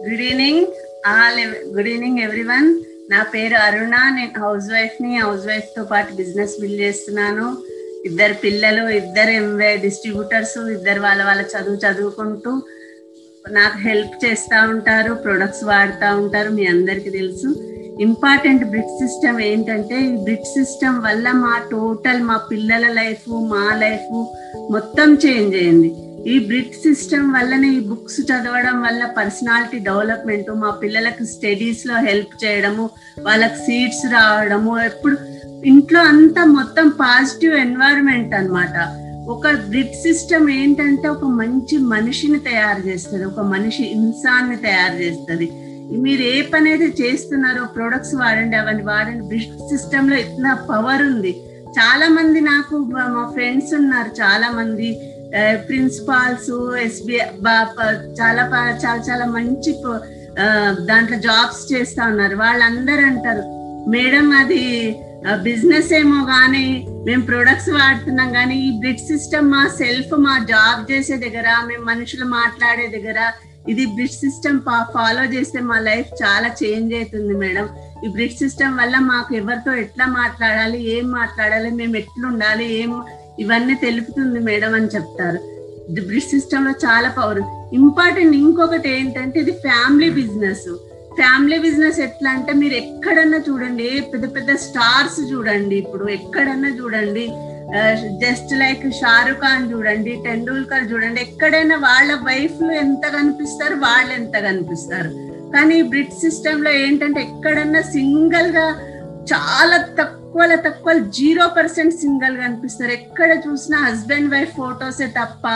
Good evening all good evening everyone నా పేరు అరుణ. నేను హౌస్ వైఫ్ని హౌస్ వైఫ్తో పాటు బిజినెస్ బిల్డ్ చేస్తున్నాను. ఇద్దరు పిల్లలు ఇద్దరు ఎంవే డిస్ట్రిబ్యూటర్స్ ఇద్దరు వాళ్ళ వాళ్ళ చదువు చదువుకుంటూ నాకు హెల్ప్ చేస్తూ ఉంటారు ప్రొడక్ట్స్ వాడుతూ ఉంటారు మీ అందరికీ తెలుసు. ఇంపార్టెంట్ బ్రిడ్ సిస్టమ్ ఏంటంటే ఈ బ్రిడ్ సిస్టమ్ వల్ల మా టోటల్ మా పిల్లల లైఫ్ మా లైఫ్ మొత్తం చేంజ్ అయింది. ఈ బ్రిట్ సిస్టమ్ వల్లనే ఈ బుక్స్ చదవడం వల్ల పర్సనాలిటీ డెవలప్మెంట్ మా పిల్లలకు స్టడీస్లో హెల్ప్ చేయడము వాళ్ళకి సీట్స్ రావడము ఎప్పుడు ఇంట్లో అంతా మొత్తం పాజిటివ్ ఎన్వైరన్మెంట్ అన్నమాట. ఒక బ్రిట్ సిస్టమ్ ఏంటంటే ఒక మంచి మనిషిని తయారు చేస్తుంది ఒక మనిషి ఇన్సాన్ని తయారు చేస్తుంది. మీరు ఏ పని అయితే చేస్తున్నారో ప్రొడక్ట్స్ వాడండి అవన్నీ వాడండి. బ్రిడ్ సిస్టమ్లో ఇట్లా పవర్ ఉంది. చాలా మంది నాకు మా ఫ్రెండ్స్ ఉన్నారు చాలా మంది ప్రిన్సిపాల్స్ ఎస్బిఐ చాలా చాలా చాలా మంచి దాంట్లో జాబ్స్ చేస్తా ఉన్నారు. వాళ్ళందరూ అంటారు మేడం అది బిజినెస్ ఏమో కానీ మేము ప్రొడక్ట్స్ వాడుతున్నాం కానీ ఈ బ్రిడ్ సిస్టమ్ మా సెల్ఫ్ మా జాబ్ చేసే దగ్గర మేము మనుషులు మాట్లాడే దగ్గర ఇది బ్రిడ్ సిస్టమ్ ఫాలో చేస్తే మా లైఫ్ చాలా చేంజ్ అవుతుంది మేడం. ఈ బ్రిడ్ సిస్టమ్ వల్ల మాకు ఎవరితో ఎట్లా మాట్లాడాలి ఏం మాట్లాడాలి మేము ఎట్లుండాలి ఏం ఇవన్నీ తెలుపుతుంది మేడం అని చెప్తారు. బ్రిడ్జ్ సిస్టమ్లో చాలా పవర్ ఇంపార్టెంట్ ఇంకొకటి ఏంటంటే ఇది ఫ్యామిలీ బిజినెస్ ఫ్యామిలీ బిజినెస్ ఎట్లా అంటే మీరు ఎక్కడన్నా చూడండి పెద్ద పెద్ద స్టార్స్ చూడండి ఇప్పుడు ఎక్కడన్నా చూడండి జస్ట్ లైక్ షారుఖ్ ఖాన్ చూడండి టెండూల్కర్ చూడండి ఎక్కడైనా వాళ్ళ వైఫ్ ఎంత కనిపిస్తారు వాళ్ళు ఎంత కనిపిస్తారు. కానీ బ్రిడ్జ్ సిస్టమ్లో ఏంటంటే ఎక్కడన్నా సింగిల్గా చాలా తక్కువ తక్కువ జీరో పర్సెంట్ సింగిల్గా అనిపిస్తారు. ఎక్కడ చూసినా హస్బెండ్ వైఫ్ ఫోటోసే తప్ప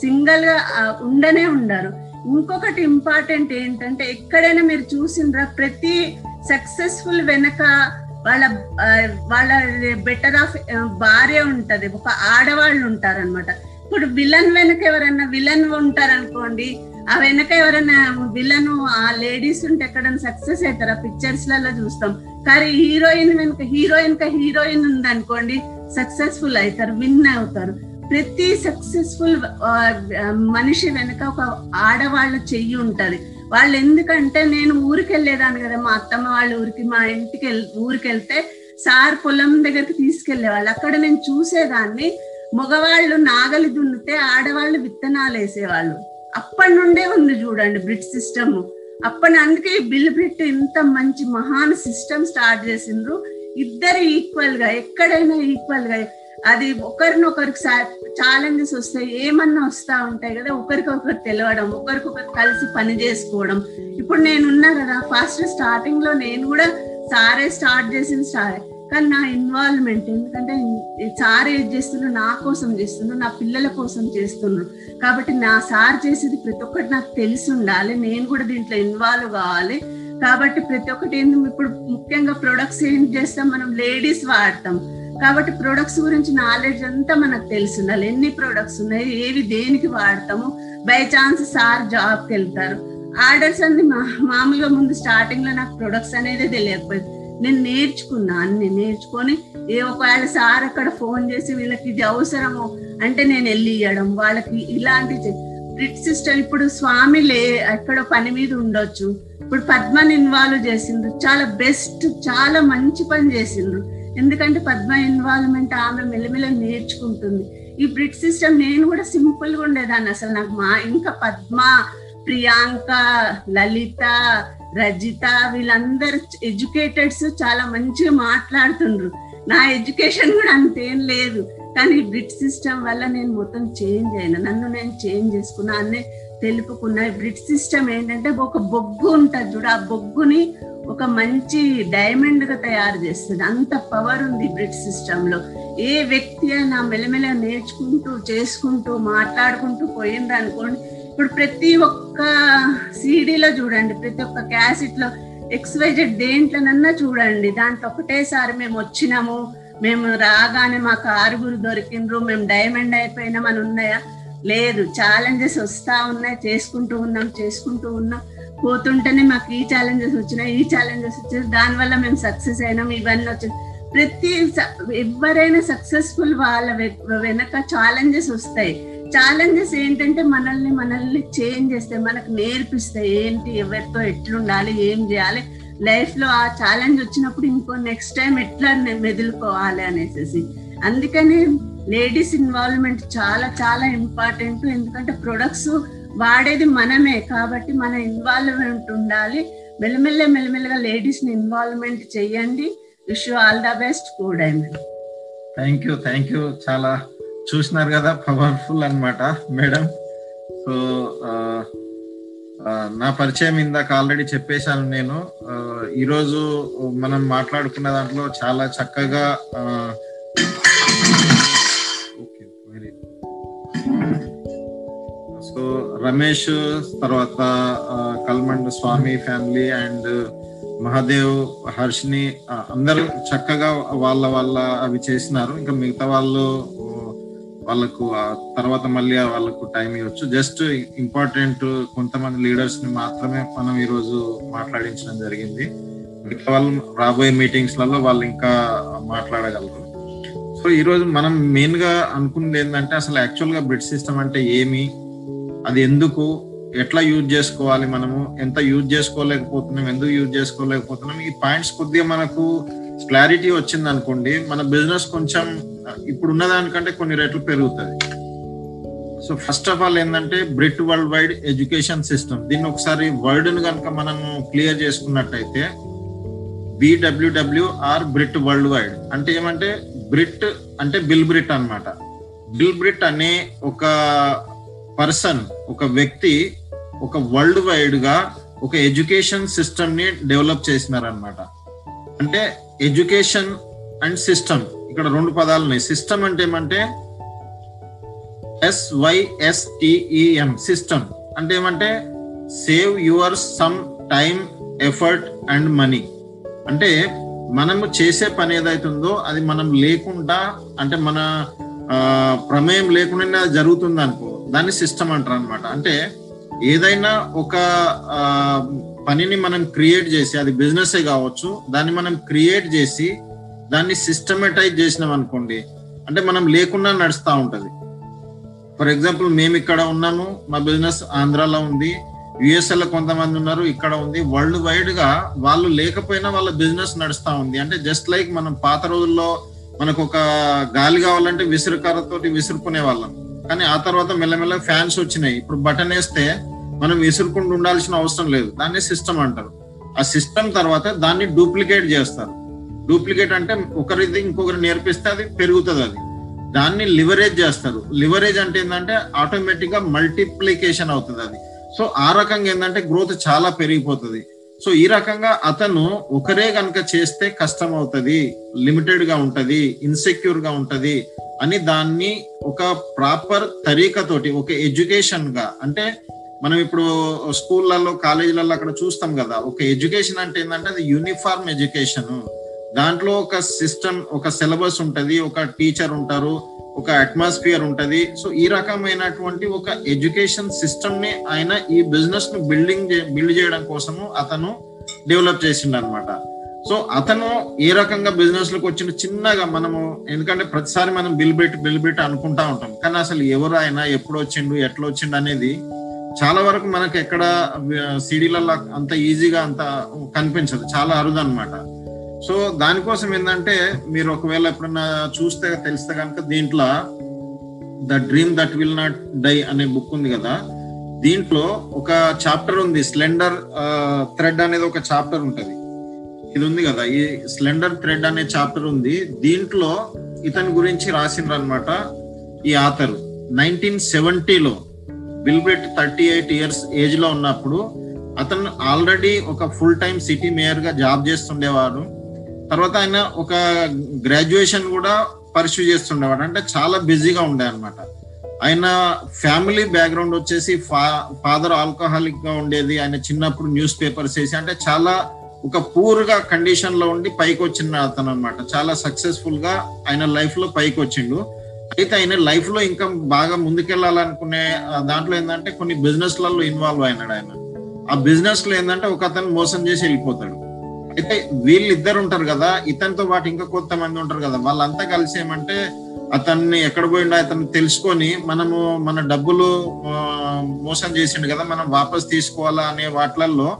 సింగిల్గా ఉండనే ఉండరు. ఇంకొకటి ఇంపార్టెంట్ ఏంటంటే ఎక్కడైనా మీరు చూసిండ్రా ప్రతి సక్సెస్ఫుల్ వెనక వాళ్ళ వాళ్ళ బెటర్ ఆఫ్ భార్య ఉంటది. ఒక ఆడవాళ్ళు ఉంటారనమాట ఇప్పుడు విలన్ వెనక ఎవరైనా విలన్ ఉంటారనుకోండి ఆ వెనక ఎవరైనా విలన్ ఆ లేడీస్ ఉంటే ఎక్కడైనా సక్సెస్ అవుతారు? ఆ పిక్చర్స్లలో చూస్తాం. కానీ హీరోయిన్ వెనుక హీరోయిన్ క హీరోయిన్ ఉందనుకోండి సక్సెస్ఫుల్ అవుతారు విన్ అవుతారు. ప్రతి సక్సెస్ఫుల్ మనిషి వెనుక ఒక ఆడవాళ్ళ చెయ్యి ఉంటుంది. వాళ్ళు ఎందుకంటే నేను ఊరికి వెళ్ళేదాన్ని కదా మా అత్తమ్మ వాళ్ళ ఊరికి మా ఇంటికి ఊరికి వెళ్తే సార్ పొలం దగ్గరికి తీసుకెళ్ళేవాళ్ళు అక్కడ నేను చూసేదాన్ని మగవాళ్ళు నాగలి దున్నితే ఆడవాళ్ళు విత్తనాలు వేసేవాళ్ళు అప్పటి నుండే ఉంది చూడండి బ్రిడ్ సిస్టమ్. అప్పటి అందుకే బిల్ పెట్టి ఇంత మంచి మహాన్ సిస్టమ్ స్టార్ట్ చేసిండ్రు. ఇద్దరు ఈక్వల్గా ఎక్కడైనా ఈక్వల్గా. అది ఒకరినొకరికి ఛాలెంజెస్ వస్తాయి ఏమన్నా వస్తా ఉంటాయి కదా ఒకరికొకరు తెలవడం ఒకరికొకరు కలిసి పని చేసుకోవడం. ఇప్పుడు నేను ఉన్నా కదా ఫస్ట్ స్టార్టింగ్లో నేను కూడా సారే స్టార్ట్ చేసిన స్టార్ కానీ నా ఇన్వాల్వ్మెంట్ ఎందుకంటే సార్ ఏం చేస్తున్నారు నా కోసం చేస్తున్నాడు నా పిల్లల కోసం చేస్తున్నారు కాబట్టి నా సార్ చేసేది ప్రతి ఒక్కటి నాకు తెలిసి ఉండాలి. నేను కూడా దీంట్లో ఇన్వాల్వ్ కావాలి. కాబట్టి ప్రతి ఒక్కటి ఏంది? ఇప్పుడు ముఖ్యంగా ప్రొడక్ట్స్ ఏం చేస్తాం? మనం లేడీస్ వాడతాం. కాబట్టి ప్రొడక్ట్స్ గురించి నాలెడ్జ్ అంతా మనకు తెలిసి ఉండాలి. ఎన్ని ప్రొడక్ట్స్ ఉన్నాయి? ఏవి దేనికి వాడతాము? బై ఛాన్స్ సార్ జాబ్కి వెళ్తారు. ఆర్డర్స్ అన్ని మామూలుగా ముందు స్టార్టింగ్లో నాకు ప్రొడక్ట్స్ అనేది తెలియకపోయింది. నేను నేర్చుకున్నా అన్ని నేర్చుకొని ఏ ఒకవేళ సార్ అక్కడ ఫోన్ చేసి వీళ్ళకి ఇది అవసరము అంటే నేను వెళ్ళి ఇవ్వడం వాళ్ళకి ఇలాంటి బ్రిడ్ సిస్టమ్ ఇప్పుడు స్వామి లే ఎక్కడో పని మీద ఉండొచ్చు. ఇప్పుడు పద్మని ఇన్వాల్వ్ చేసిండ్రు చాలా బెస్ట్ చాలా మంచి పని చేసిండ్రు. ఎందుకంటే పద్మ ఇన్వాల్వ్మెంట్ ఆమె మెల్లమెల్ల నేర్చుకుంటుంది. ఈ బ్రిడ్ సిస్టమ్ నేను కూడా సింపుల్గా ఉండేదాన్ని అసలు. నాకు మా ఇంకా పద్మ ప్రియాంక లలిత రజిత వీళ్ళందరు ఎడ్యుకేటెడ్స్ చాలా మంచిగా మాట్లాడుతుండ్రు. నా ఎడ్యుకేషన్ కూడా అంతేం లేదు. కానీ బ్రిడ్ సిస్టమ్ వల్ల నేను మొత్తం చేంజ్ అయినా నన్ను నేను చేంజ్ చేసుకున్నా అన్నీ తెలుపుకున్నా బ్రిడ్ సిస్టమ్ ఏంటంటే ఒక బొగ్గు ఉంటుంది చూడు ఆ బొగ్గుని ఒక మంచి డైమండ్గా తయారు చేస్తుంది. అంత పవర్ ఉంది బ్రిడ్ సిస్టమ్లో. ఏ వ్యక్తి అయినా మెల్లమెల్ల నేర్చుకుంటూ చేసుకుంటూ మాట్లాడుకుంటూ పోయిండ్రు అనుకోండి ఇప్పుడు ప్రతి ఒక్క సీడీలో చూడండి ప్రతి ఒక్క క్యాసెట్లో ఎక్స్వైజెడ్ దేంట్లోనన్నా చూడండి దాంట్లో ఒకటేసారి మేము వచ్చినాము మేము రాగానే మాకు ఆరుగురు దొరికిండ్రు మేము డైమండ్ అయిపోయినాం అని ఉన్నాయా? లేదు ఛాలెంజెస్ వస్తా ఉన్నాయి చేసుకుంటూ ఉన్నాం చేసుకుంటూ ఉన్నాం. పోతుంటేనే మాకు ఈ ఛాలెంజెస్ వచ్చినాయి ఈ ఛాలెంజెస్ వచ్చాయి దానివల్ల మేము సక్సెస్ అయినాం ఇవన్నీ వచ్చాయి ప్రతి ఎవరైనా సక్సెస్ఫుల్ వాళ్ళ వెనక ఛాలెంజెస్ వస్తాయి. ఛాలెంజెస్ ఏంటంటే మనల్ని మనల్ని చేంజ్ చేస్తాయి మనకు నేర్పిస్తాయి ఏంటి ఎవరితో ఎట్లుండాలి ఏం చేయాలి లైఫ్లో ఆ ఛాలెంజ్ వచ్చినప్పుడు ఇంకో నెక్స్ట్ టైం ఎట్లా మెదులుకోవాలి అనేసి అందుకని లేడీస్ ఇన్వాల్వ్మెంట్ చాలా చాలా ఇంపార్టెంట్ ఎందుకంటే ప్రొడక్ట్స్ వాడేది మనమే కాబట్టి మన ఇన్వాల్వ్మెంట్ ఉండాలి. మెల్లమెల్ల మెల్లమెల్లగా లేడీస్ని ఇన్వాల్వ్మెంట్ చేయండి. విష్ ఆల్ ద బెస్ట్ కూడా థ్యాంక్ యూ థ్యాంక్ యూ చాలా చూసినారు కదా పవర్ఫుల్ అనమాట మేడం. సో నా పరిచయం ఇందాక ఆల్రెడీ చెప్పేశాను నేను. ఈరోజు మనం మాట్లాడుకున్న దాంట్లో చాలా చక్కగా సో రమేష్ తర్వాత కల్మండ్ స్వామి ఫ్యామిలీ అండ్ మహాదేవ్ హర్షిని అందరూ చక్కగా వాళ్ళ వాళ్ళ అవి చేసినారు. ఇంకా మిగతా వాళ్ళు వాళ్ళకు ఆ తర్వాత మళ్ళీ వాళ్ళకు టైం ఇవ్వచ్చు. జస్ట్ ఇంపార్టెంట్ కొంతమంది లీడర్స్ని మాత్రమే మనం ఈరోజు మాట్లాడించడం జరిగింది. మిగతా వాళ్ళు రాబోయే మీటింగ్స్లలో వాళ్ళు ఇంకా మాట్లాడగలరు. సో ఈ రోజు మనం మెయిన్గా అనుకున్నది ఏంటంటే అసలు యాక్చువల్గా బ్రిడ్ సిస్టమ్ అంటే ఏమి? అది ఎందుకు? ఎట్లా యూజ్ చేసుకోవాలి మనము? ఎంత యూజ్ చేసుకోలేకపోతున్నాం? ఎందుకు యూజ్ చేసుకోలేకపోతున్నాం? ఈ పాయింట్స్ కొద్దిగా మనకు క్లారిటీ వచ్చింది అనుకోండి మన బిజినెస్ కొంచెం ఇప్పుడు ఉన్నదానికంటే కొన్ని రేట్లు పెరుగుతుంది సో ఫస్ట్ ఆఫ్ ఆల్ ఏంటంటే Britt world wide education system దీన్ని ఒకసారి వర్డ్ను కనుక మనము క్లియర్ చేసుకున్నట్టయితే బిడబ్ల్యూడబ్ల్యూఆర్ బ్రిట్ వరల్డ్ వైడ్ అంటే ఏమంటే బ్రిట్ అంటే బిల్ బ్రిట్ అనమాట బిల్ బ్రిట్ అనే ఒక పర్సన్ ఒక వ్యక్తి ఒక వరల్డ్ వైడ్గా ఒక ఎడ్యుకేషన్ సిస్టమ్ని డెవలప్ చేసినారనమాట అంటే ఎడ్యుకేషన్ అండ్ సిస్టమ్ ఇక్కడ రెండు పదాలు ఉన్నాయి. సిస్టమ్ అంటే ఏమంటే? S Y S T E M system అంటే ఏమంటే? Save your some time effort and money అంటే మనము చేసే పని ఏదైతుందో అది మనం లేకుండా అంటే మన ప్రమేయం లేకుండా జరుగుతుంది అనుకో దాన్ని సిస్టమ్ అంటారు అనమాట అంటే ఏదైనా ఒక పనిని మనం క్రియేట్ చేసి అది బిజినెస్ కావచ్చు దాన్ని మనం క్రియేట్ చేసి దాన్ని సిస్టమేటైజ్ చేసినాం అనుకోండి అంటే మనం లేకుండా నడుస్తూ ఉంటుంది. ఫర్ ఎగ్జాంపుల్ మేము ఇక్కడ ఉన్నాము మా బిజినెస్ ఆంధ్రాలో ఉంది యుఎస్ఏలో కొంతమంది ఉన్నారు ఇక్కడ ఉంది. వరల్డ్ వైడ్గా వాళ్ళు లేకపోయినా వాళ్ళ బిజినెస్ నడుస్తూ ఉంది. అంటే జస్ట్ లైక్ మనం పాత రోజుల్లో మనకు ఒక గాలి కావాలంటే విసురుకర్రతోటి విసురుకునే వాళ్ళం. కానీ ఆ తర్వాత మెల్లమెల్ల ఫ్యాన్స్ వచ్చినాయి. ఇప్పుడు బటన్ వేస్తే మనం విసురుకుండా ఉండాల్సిన అవసరం లేదు. దాన్ని సిస్టమ్ అంటారు. ఆ సిస్టమ్ తర్వాత దాన్ని డూప్లికేట్ చేస్తారు. డూప్లికేట్ అంటే ఒకరిది ఇంకొకరు నేర్పిస్తే అది పెరుగుతుంది అది. దాన్ని లివరేజ్ చేస్తారు. లివరేజ్ అంటే ఏంటంటే ఆటోమేటిక్గా మల్టిప్లికేషన్ అవుతుంది అది. సో ఆ రకంగా ఏంటంటే గ్రోత్ చాలా పెరిగిపోతుంది. సో ఈ రకంగా అతను ఒకరే కనుక చేస్తే కష్టం అవుతుంది లిమిటెడ్గా ఉంటది ఇన్సెక్యూర్గా ఉంటది అని దాన్ని ఒక ప్రాపర్ తరీకతోటి ఒక ఎడ్యుకేషన్గా అంటే మనం ఇప్పుడు స్కూళ్ళల్లో కాలేజీలలో అక్కడ చూస్తాం కదా ఒక ఎడ్యుకేషన్ అంటే ఏంటంటే అది యూనిఫార్మ్ ఎడ్యుకేషన్. దాంట్లో ఒక సిస్టమ్ ఒక సిలబస్ ఉంటుంది ఒక టీచర్ ఉంటారు ఒక అట్మాస్ఫియర్ ఉంటుంది. సో ఈ రకమైనటువంటి ఒక ఎడ్యుకేషన్ సిస్టమ్ని ఆయన ఈ బిజినెస్ను బిల్డింగ్ బిల్డ్ చేయడం కోసము అతను డెవలప్ చేసిండు అనమాట సో అతను ఏ రకంగా బిజినెస్లోకి వచ్చిన చిన్నగా మనము ఎందుకంటే ప్రతిసారి మనం బిల్ బిట్ బిల్ బిట్ అనుకుంటా ఉంటాం. కానీ అసలు ఎవరు ఆయన ఎప్పుడు వచ్చిండు ఎట్లా వచ్చిండు అనేది చాలా వరకు మనకు ఎక్కడ సిడీలలో అంత ఈజీగా అంత కనిపించదు. చాలా అరుదు అనమాట సో దానికోసం ఏంటంటే మీరు ఒకవేళ ఎప్పుడన్నా చూస్తే తెలిస్తే కనుక దీంట్లో the dream that will not die అనే బుక్ ఉంది కదా. దీంట్లో ఒక చాప్టర్ ఉంది స్లెండర్ థ్రెడ్ అనేది ఒక చాప్టర్ ఉంటుంది. ఇది ఉంది కదా ఈ స్లెండర్ థ్రెడ్ అనే చాప్టర్ ఉంది. దీంట్లో ఇతని గురించి రాసిండ్రు అనమాట ఈ ఆథర్. నైన్టీన్ సెవెంటీలో బిల్బ్రిట్ థర్టీ ఎయిట్ ఇయర్స్ ఏజ్లో ఉన్నప్పుడు అతను ఆల్రెడీ ఒక ఫుల్ టైం సిటీ మేయర్గా జాబ్ చేస్తుండేవాడు తర్వాత ఆయన ఒక గ్రాడ్యుయేషన్ కూడా పర్సూ చేస్తుండేవాడు. అంటే చాలా బిజీగా ఉండే అనమాట ఆయన ఫ్యామిలీ బ్యాక్గ్రౌండ్ వచ్చేసి ఫాదర్ ఆల్కహాలిక్గా ఉండేది. ఆయన చిన్నప్పుడు న్యూస్ పేపర్స్ వేసి అంటే చాలా ఒక పూర్గా కండిషన్లో ఉండి పైకి వచ్చిన అతను అనమాట చాలా సక్సెస్ఫుల్గా ఆయన లైఫ్లో పైకి వచ్చిండు. అయితే ఆయన లైఫ్లో ఇంకా బాగా ముందుకెళ్ళాలనుకునే దాంట్లో ఏంటంటే కొన్ని బిజినెస్లలో ఇన్వాల్వ్ అయినాడు ఆయన. ఆ బిజినెస్లో ఏంటంటే ఒక అతను మోసం చేసి వెళ్ళిపోతాడు. అయితే వీళ్ళిద్దరు ఉంటారు కదా ఇతనితో పాటు ఇంకా కొంతమంది ఉంటారు కదా వాళ్ళంతా కలిసి ఏమంటే అతన్ని ఎక్కడ పోయిండో అతన్ని తెలుసుకొని మనము మన డబ్బులు మోసం చేసిండు కదా మనం వాపస్ తీసుకోవాలా అనే వాటిలలో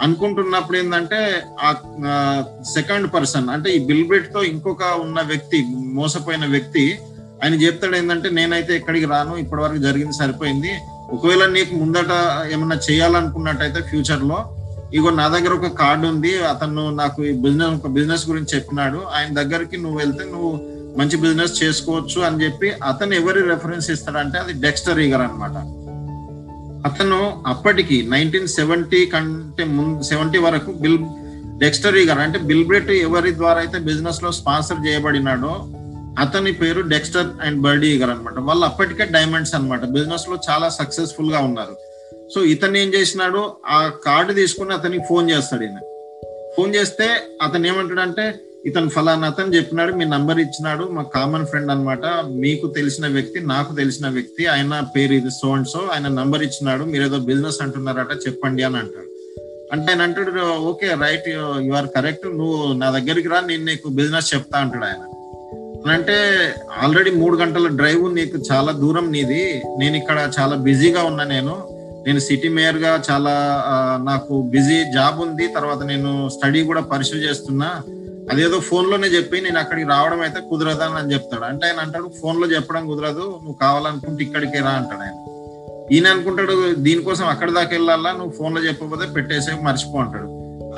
అనుకుంటున్నప్పుడు ఏంటంటే ఆ సెకండ్ పర్సన్ అంటే ఈ బిల్బెట్తో ఇంకొక ఉన్న వ్యక్తి మోసపోయిన వ్యక్తి ఆయన చెప్తాడు ఏంటంటే నేనైతే ఎక్కడికి రాను ఇప్పటి వరకు జరిగింది సరిపోయింది. ఒకవేళ నీకు ముందట ఏమన్నా చేయాలనుకున్నట్టయితే ఫ్యూచర్లో ఇగో నా దగ్గర ఒక కార్డు ఉంది అతను నాకు ఈ బిజినెస్ ఒక బిజినెస్ గురించి చెప్పినాడు. ఆయన దగ్గరికి నువ్వు వెళ్తే నువ్వు మంచి బిజినెస్ చేసుకోవచ్చు అని చెప్పి అతను ఎవరి రెఫరెన్స్ ఇస్తాడంటే అది డెక్స్టర్ ఈగర్ అనమాట అతను అప్పటికి నైన్టీన్ సెవెంటీ కంటే ముందు సెవెంటీ వరకు బిల్ డెక్స్టర్ ఈగర్ అంటే బిల్బ్రెట్ ఎవరి ద్వారా అయితే బిజినెస్లో స్పాన్సర్ చేయబడినాడో అతని పేరు డెక్స్టర్ అండ్ బర్డీ ఈగర్ అనమాట వాళ్ళు అప్పటికే డైమండ్స్ అనమాట బిజినెస్లో చాలా సక్సెస్ఫుల్గా ఉన్నారు. సో ఇతను ఏం చేసినాడు? ఆ కార్డు తీసుకుని అతనికి ఫోన్ చేస్తాడు ఈయన. ఫోన్ చేస్తే అతను ఏమంటాడంటే ఇతను ఫలానా అతను చెప్పినాడు మీ నంబర్ ఇచ్చినాడు మా కామన్ ఫ్రెండ్ అన్నమాట మీకు తెలిసిన వ్యక్తి నాకు తెలిసిన వ్యక్తి ఆయన పేరు ఇది సో అండ్ సో ఆయన నంబర్ ఇచ్చినాడు మీరు ఏదో బిజినెస్ అంటున్నారట చెప్పండి అని అంటాడు. అంటే ఆయన అంటాడు okay right you are correct నువ్వు నా దగ్గరికి రా నేను నీకు బిజినెస్ చెప్తా అంటాడు ఆయన. అంటే ఆల్రెడీ మూడు గంటల డ్రైవ్ నీకు చాలా దూరం నీది నేను ఇక్కడ చాలా బిజీగా ఉన్నా నేను నేను సిటీ మేయర్గా చాలా నాకు బిజీ జాబ్ ఉంది. తర్వాత నేను స్టడీ కూడా పర్సూ చేస్తున్నా. అదేదో ఫోన్లోనే చెప్పి నేను అక్కడికి రావడం అయితే కుదరదు అని చెప్తాడు. అంటే ఆయన అంటాడు ఫోన్లో చెప్పడం కుదరదు నువ్వు కావాలనుకుంటే ఇక్కడికే రా అంటాడు ఆయన. ఈయన అనుకుంటాడు దీనికోసం అక్కడి దాకా వెళ్ళాలా? నువ్వు ఫోన్లో చెప్పకపోతే పెట్టేసే మర్చిపో అంటాడు.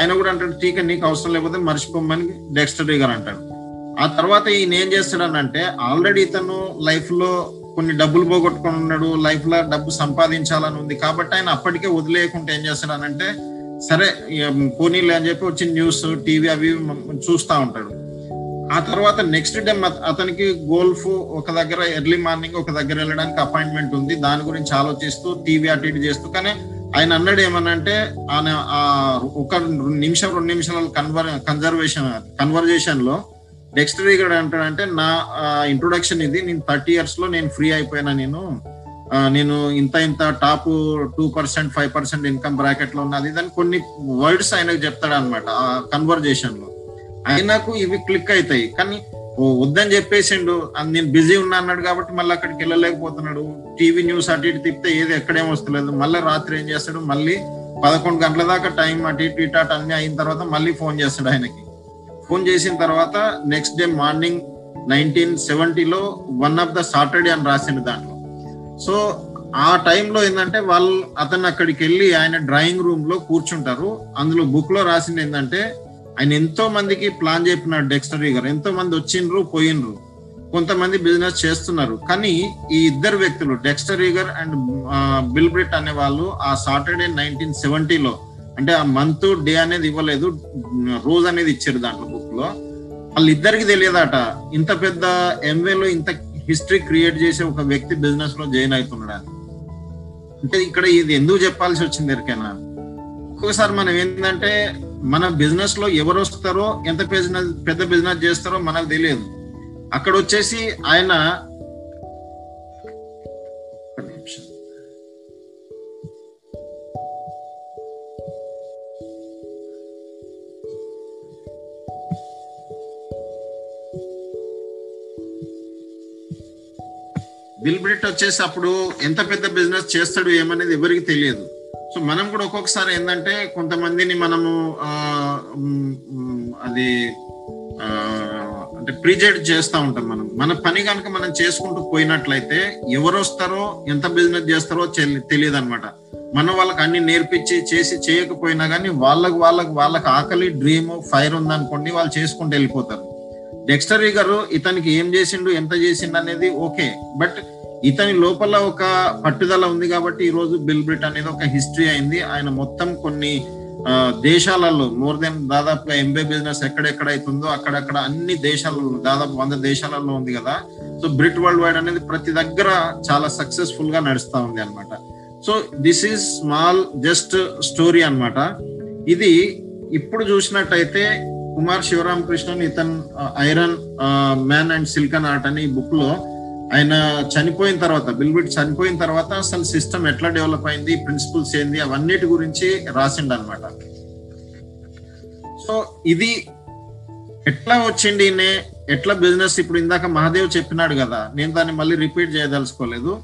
ఆయన కూడా అంటాడు టీక నీకు అవసరం లేకపోతే మర్చిపోమని డెక్స్టర్ గారు అంటాడు. ఆ తర్వాత ఈయన ఏం చేస్తాడనంటే ఆల్రెడీ ఇతను లైఫ్లో కొన్ని డబ్బులు పోగొట్టుకొని ఉన్నాడు లైఫ్లో డబ్బు సంపాదించాలని ఉంది. కాబట్టి ఆయన అప్పటికే వదిలేయకుండా ఏం చేస్తాడనంటే సరే ఇక పోనీలే అని చెప్పి వచ్చిన న్యూస్ టీవీ అవి చూస్తూ ఉంటాడు. ఆ తర్వాత నెక్స్ట్ డే అతనికి గోల్ఫ్ ఒక దగ్గర ఎర్లీ మార్నింగ్ ఒక దగ్గర వెళ్ళడానికి అపాయింట్మెంట్ ఉంది. దాని గురించి ఆలోచిస్తూ టీవీ అటు ఇటు చేస్తూ కానీ ఆయన అన్నాడు ఏమనంటే ఆయన ఒక నిమిషం రెండు నిమిషాల కన్వర్ కన్జర్వేషన్ కన్వర్జేషన్లో నెక్స్ట్ ఇక్కడ అంటాడంటే నా ఇంట్రొడక్షన్ ఇది. నేను థర్టీ ఇయర్స్లో నేను ఫ్రీ అయిపోయినా నేను? నేను ఇంత ఇంత top two percent five percent income బ్రాకెట్లో ఉన్నది దాని కొన్ని వర్డ్స్ ఆయనకు చెప్తాడు అనమాట ఆ కన్వర్జేషన్లో ఆయనకు ఇవి క్లిక్ అవుతాయి కానీ ఓ వద్దని చెప్పేసిండు. నేను బిజీ ఉన్నా అన్నాడు కాబట్టి మళ్ళీ అక్కడికి వెళ్ళలేకపోతున్నాడు. టీవీ న్యూస్ అటు ఇటు తిప్పితే ఏది ఎక్కడేం వస్తలేదు. మళ్ళీ రాత్రి ఏం చేస్తాడు? మళ్ళీ పదకొండు గంటల దాకా టైం అటు ఇటు ఇటు అటు అన్ని అయిన తర్వాత మళ్ళీ ఫోన్ చేస్తాడు ఆయనకి. ఫోన్ చేసిన తర్వాత నెక్స్ట్ డే మార్నింగ్ నైన్టీన్ సెవెంటీలో వన్ ఆఫ్ ద సాటర్డే అని రాసిండు దాంట్లో. సో ఆ టైంలో ఏంటంటే వాళ్ళు అతను అక్కడికి వెళ్ళి ఆయన డ్రాయింగ్ రూమ్లో కూర్చుంటారు. అందులో బుక్లో రాసింది ఏంటంటే ఆయన ఎంతో మందికి ప్లాన్ చెప్పినాడు డెక్స్టరీ గారు. ఎంతో మంది వచ్చిండ్రు పోయినరు కొంతమంది బిజినెస్ చేస్తున్నారు. కానీ ఈ ఇద్దరు వ్యక్తులు డెక్స్టర్ ఈగర్ అండ్ బిల్బ్రిట్ అనే వాళ్ళు ఆ సాటర్డే నైన్టీన్ సెవెంటీలో అంటే ఆ మంత్ డే అనేది ఇవ్వలేదు రోజు అనేది ఇచ్చారు దాంట్లో బుక్లో వాళ్ళిద్దరికి తెలియదట ఇంత పెద్ద ఎంవేలో ఇంత హిస్టరీ క్రియేట్ చేసే ఒక వ్యక్తి బిజినెస్లో జాయిన్ అవుతున్నాడు? అంటే ఇక్కడ ఇది ఎందుకు చెప్పాల్సి వచ్చింది ఎరికైనా ఒక్కొక్కసారి మనం ఏంటంటే మన బిజినెస్లో ఎవరు వస్తారో ఎంత బిజినెస్ పెద్ద బిజినెస్ చేస్తారో మనకు తెలియదు. అక్కడ వచ్చేసి ఆయన బిల్ బ్రిట్ వచ్చేసి అప్పుడు ఎంత పెద్ద బిజినెస్ చేస్తాడు ఏమనేది ఎవరికి తెలియదు. సో మనం కూడా ఒక్కొక్కసారి ఏంటంటే కొంతమందిని మనము అది అంటే ప్రిజెక్ట్ చేస్తూ ఉంటాం మనం. మన పని కనుక మనం చేసుకుంటూ పోయినట్లయితే ఎవరు వస్తారో ఎంత బిజినెస్ చేస్తారో తెలియదు అనమాట మనం వాళ్ళకి అన్ని నేర్పించి చేసి చేయకపోయినా కానీ వాళ్ళకు వాళ్ళకు వాళ్ళకి ఆకలి డ్రీమ్ ఫైర్ ఉందనుకోండి వాళ్ళు చేసుకుంటూ వెళ్ళిపోతారు. డెక్స్టరీ గారు ఇతనికి ఏం చేసిండు ఎంత చేసిండు అనేది ఓకే. బట్ ఇతని లోపల ఒక పట్టుదల ఉంది కాబట్టి ఈ రోజు బిల్ బ్రిట్ అనేది ఒక హిస్టరీ అయింది. ఆయన మొత్తం కొన్ని దేశాలలో మోర్ దెన్ దాదాపుగా ఎంబే బిజినెస్ ఎక్కడెక్కడ అవుతుందో అక్కడక్కడ అన్ని దేశాలలో దాదాపు వంద దేశాలలో ఉంది కదా. సో బ్రిట్ వరల్డ్ వైడ్ అనేది ప్రతి దగ్గర చాలా సక్సెస్ఫుల్గా నడుస్తూ ఉంది అన్నమాట. So this is small just story అన్నమాట. ఇది ఇప్పుడు చూసినట్టయితే Kumar Sivaramakrishnan ఇతన్ iron man and silken art అని బుక్లో ఆయన చనిపోయిన తర్వాత బిల్బిట్ చనిపోయిన తర్వాత అసలు సిస్టమ్ ఎట్లా డెవలప్ అయింది ప్రిన్సిపల్స్ ఏంది అవన్నిటి గురించి రాసిండు అనమాట సో ఇది ఎట్లా వచ్చింది ఎట్లా బిజినెస్ ఇప్పుడు ఇందాక మహాదేవ్ చెప్పినాడు కదా నేను దాన్ని మళ్ళీ రిపీట్ చేయదలుచుకోలేదు.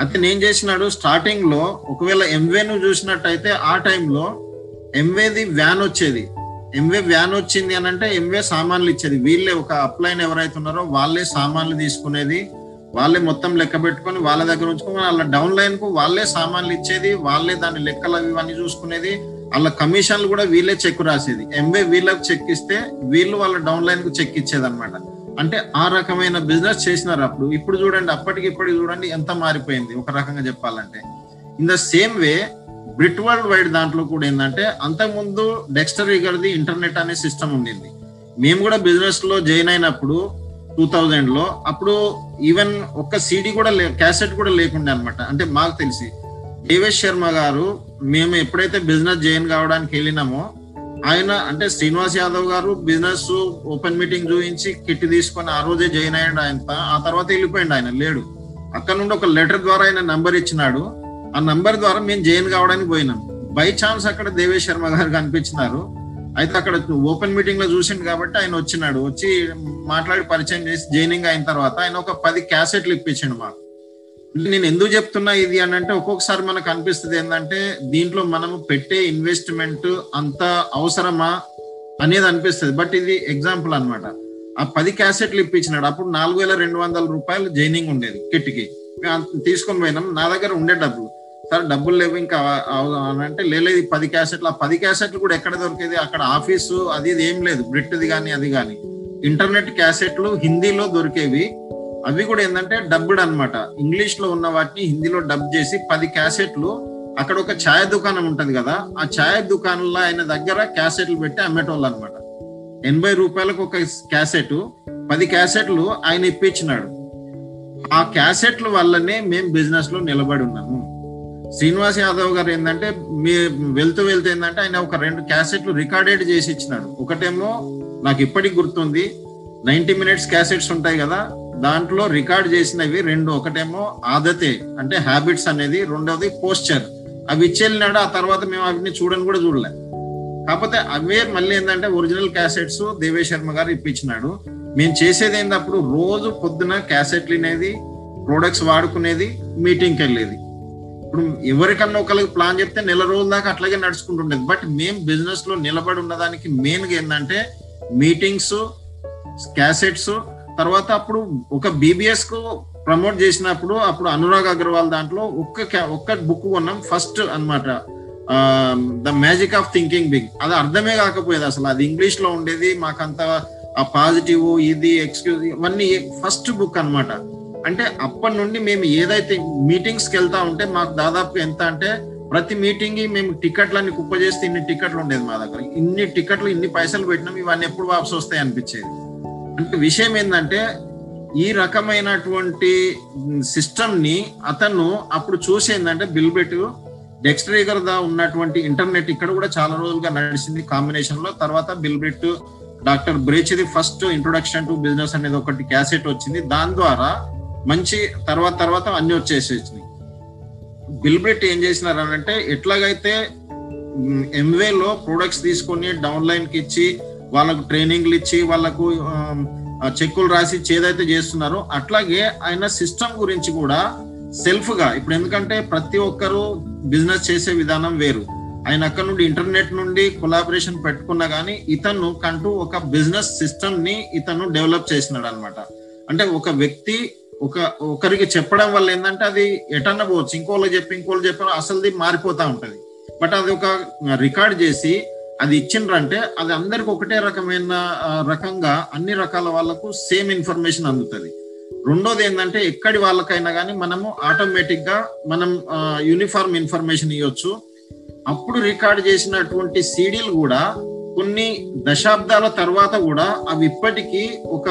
అయితే నేను చేసినాడు స్టార్టింగ్లో ఒకవేళ ఎంవే నువ్వు చూసినట్టయితే ఆ టైంలో ఎంవేది వ్యాన్ వచ్చేది. ఎంవే వ్యాన్ వచ్చింది అని అంటే ఎంవే సామాన్లు ఇచ్చేది. వీళ్ళే ఒక అప్లైన్ ఎవరైతే ఉన్నారో వాళ్ళే సామాన్లు తీసుకునేది. వాళ్ళే మొత్తం లెక్క పెట్టుకొని వాళ్ళ దగ్గర ఉంచుకొని వాళ్ళ డౌన్ లైన్కు వాళ్ళే సామాన్లు ఇచ్చేది వాళ్ళే దాని లెక్కలు అవి ఇవన్నీ చూసుకునేది వాళ్ళ కమిషన్లు కూడా వీళ్ళే చెక్ రాసేది. ఎంబే వీళ్ళకి చెక్ ఇస్తే వీళ్ళు వాళ్ళ డౌన్ లైన్కు చెక్ ఇచ్చేది అనమాట అంటే ఆ రకమైన బిజినెస్ చేసినారు అప్పుడు. ఇప్పుడు చూడండి అప్పటికి ఇప్పటికి చూడండి ఎంత మారిపోయింది. ఒక రకంగా చెప్పాలంటే. In the same way Britt world wide దాంట్లో కూడా ఏంటంటే అంతకుముందు డెక్స్టర్ గారిది ఇంటర్నెట్ అనే సిస్టమ్ ఉండింది. మేము కూడా బిజినెస్లో జాయిన్ అయినప్పుడు టూ థౌజండ్లో అప్పుడు ఈవెన్ ఒక్క సీడీ కూడా లే క్యాసెట్ కూడా లేకుండే అనమాట అంటే మాకు తెలిసి. దేవేష్ శర్మ గారు మేము ఎప్పుడైతే బిజినెస్ జాయిన్ కావడానికి వెళ్ళినామో ఆయన అంటే Srinivas Yadav garu business open meeting చూపించి కిట్ తీసుకొని ఆ రోజే జాయిన్ అయ్యాడు ఆయన ఆ తర్వాత వెళ్ళిపోయాడు ఆయన లేడు. అక్కడ నుండి ఒక లెటర్ ద్వారా ఆయన నంబర్ ఇచ్చినాడు. ఆ నంబర్ ద్వారా మేము జాయిన్ కావడానికి పోయినాం. బై ఛాన్స్ అక్కడ దేవేష్ శర్మ గారు కనిపించినారు. అయితే అక్కడ ఓపెన్ మీటింగ్లో చూసిండు కాబట్టి ఆయన వచ్చినాడు. వచ్చి మాట్లాడి పరిచయం చేసి జాయినింగ్ అయిన తర్వాత ఆయన ఒక పది క్యాసెట్లు ఇప్పించిండు మాకు. నేను ఎందుకు చెప్తున్నా ఇది అని అంటే ఒక్కొక్కసారి మనకు అనిపిస్తుంది ఏంటంటే దీంట్లో మనము పెట్టే ఇన్వెస్ట్మెంట్ అంత అవసరమా అనేది అనిపిస్తుంది. బట్ ఇది ఎగ్జాంపుల్ అన్నమాట. ఆ పది క్యాసెట్లు ఇప్పించినాడు. అప్పుడు నాలుగు వేల రెండు వందల రూపాయలు జైనింగ్ ఉండేది కిట్కి. మేము అంత తీసుకొని పోయినాం. నా దగ్గర ఉండే డబ్బులు. సార్ డబ్బులు లేవు ఇంకా అవ- అని అంటే లేదు పది క్యాసెట్లు ఆ పది క్యాసెట్లు కూడా ఎక్కడ దొరికేది? అక్కడ ఆఫీసు అది ఇది ఏం లేదు. బ్రిట్ది కానీ అది కానీ ఇంటర్నెట్ క్యాసెట్లు హిందీలో దొరికేవి. అవి కూడా ఏంటంటే డబ్బుడ్ అనమాట ఇంగ్లీష్లో ఉన్న వాటిని హిందీలో డబ్ చేసి పది క్యాసెట్లు అక్కడ ఒక ఛాయ్ దుకాణం ఉంటది కదా ఆ ఛాయ్ దుకాణంలో ఆయన దగ్గర క్యాసెట్లు పెట్టి అమ్మేటోళ్ళు అనమాట ఎనభై రూపాయలకు ఒక క్యాసెట్ పది క్యాసెట్లు ఆయన ఇప్పించినాడు. ఆ క్యాసెట్ల వల్లనే మేము బిజినెస్లో నిలబడి ఉన్నాము. శ్రీనివాస్ యాదవ్ గారు ఏంటంటే మీ వెళ్తూ వెళ్తూ ఏంటంటే ఆయన ఒక రెండు క్యాసెట్లు రికార్డెడ్ చేసి ఇచ్చినాడు. ఒకటేమో నాకు ఇప్పటికి గుర్తుంది నైన్టీ మినిట్స్ క్యాసెట్స్ ఉంటాయి కదా దాంట్లో రికార్డ్ చేసినవి రెండు. ఒకటేమో ఆదతే అంటే హ్యాబిట్స్ అనేది రెండవది పోస్చర్. అవి ఇచ్చేళ్ళినాడు ఆ తర్వాత మేము అవి చూడని కూడా చూడలే. కాకపోతే అవే మళ్ళీ ఏంటంటే ఒరిజినల్ క్యాసెట్స్ దేవేశ్ శర్మ గారు ఇప్పించినాడు. మేము చేసేది ఏంటప్పుడు రోజు పొద్దున క్యాసెట్లు అనేది ప్రొడక్ట్స్ వాడుకునేది మీటింగ్కి వెళ్ళేది ఇప్పుడు ఎవరికన్నా ఒకరికి ప్లాన్ చెప్తే నెల రోజుల దాకా అట్లాగే నడుచుకుంటుండేది. బట్ మేము బిజినెస్లో నిలబడి ఉన్నదానికి మెయిన్గా ఏంటంటే మీటింగ్స్ క్యాసెట్స్ తర్వాత అప్పుడు ఒక బీబీఎస్కు ప్రమోట్ చేసినప్పుడు అప్పుడు అనురాగ్ అగర్వాల్ దాంట్లో ఒక్క ఒక్క బుక్ కొన్నాం. ఫస్ట్ అన్నమాట the magic of thinking big అది అర్థమే కాకపోయేది అసలు. అది ఇంగ్లీష్లో ఉండేది. మాకంత ఆ పాజిటివ్ ఇది ఎక్స్క్యూజ్ ఇవన్నీ ఫస్ట్ బుక్ అనమాట అంటే అప్పటి నుండి మేము ఏదైతే మీటింగ్స్కి వెళ్తా ఉంటే మాకు దాదాపు ఎంత అంటే ప్రతి మీటింగ్ మేము టికెట్లన్నీ కుప్ప చేస్తే ఇన్ని టికెట్లు ఉండేది మా దగ్గర. ఇన్ని టికెట్లు ఇన్ని పైసలు పెట్టినాం ఇవన్నీ ఎప్పుడు వాపసు వస్తాయి అనిపించేది. అంటే విషయం ఏంటంటే ఈ రకమైనటువంటి సిస్టమ్ని అతను అప్పుడు చూసేందంటే బిల్బెట్ డెక్స్టరీ దా ఉన్నటువంటి ఇంటర్నెట్ ఇక్కడ కూడా చాలా రోజులుగా నడిచింది కాంబినేషన్లో. తర్వాత బిల్బెట్ డాక్టర్ బ్రేచ్ది ఫస్ట్ ఇంట్రొడక్షన్ టు బిజినెస్ అనేది ఒకటి క్యాసెట్ వచ్చింది. దాని ద్వారా మంచి తర్వాత తర్వాత అన్ని వచ్చేసి బిల్బ్రిట్ ఏం చేసినారు అంటే ఎట్లాగైతే ఎంవేలో ప్రొడక్ట్స్ తీసుకొని డౌన్ లైన్కి ఇచ్చి వాళ్ళకు ట్రైనింగ్లు ఇచ్చి వాళ్ళకు చెక్కులు రాసి చేదైతే ఏదైతే చేస్తున్నారో అట్లాగే ఆయన సిస్టమ్ గురించి కూడా సెల్ఫ్గా ఇప్పుడు ఎందుకంటే ప్రతి ఒక్కరు బిజినెస్ చేసే విధానం వేరు. ఆయన అక్కడ నుండి ఇంటర్నెట్ నుండి కొలాబరేషన్ పెట్టుకున్నా కానీ ఇతను కంటూ ఒక బిజినెస్ సిస్టమ్ని ఇతను డెవలప్ చేసినాడు అనమాట అంటే ఒక వ్యక్తి ఒక ఒకరికి చెప్పడం వల్ల ఏంటంటే అది ఎటన్నా పోవచ్చు ఇంకోళ్ళు చెప్పి ఇంకోళ్ళు చెప్పి అసలుది మారిపోతా ఉంటది. బట్ అది ఒక రికార్డ్ చేసి అది ఇచ్చిండ్రంటే అది అందరికి ఒకటే రకమైన రకంగా అన్ని రకాల వాళ్ళకు సేమ్ ఇన్ఫర్మేషన్ అందుతుంది. రెండోది ఏంటంటే ఎక్కడి వాళ్ళకైనా కానీ మనము ఆటోమేటిక్గా మనం యూనిఫార్మ్ ఇన్ఫర్మేషన్ ఇవ్వచ్చు అప్పుడు రికార్డ్ చేసినటువంటి సీడీలు కూడా కొన్ని దశాబ్దాల తర్వాత కూడా అవి ఇప్పటికీ ఒక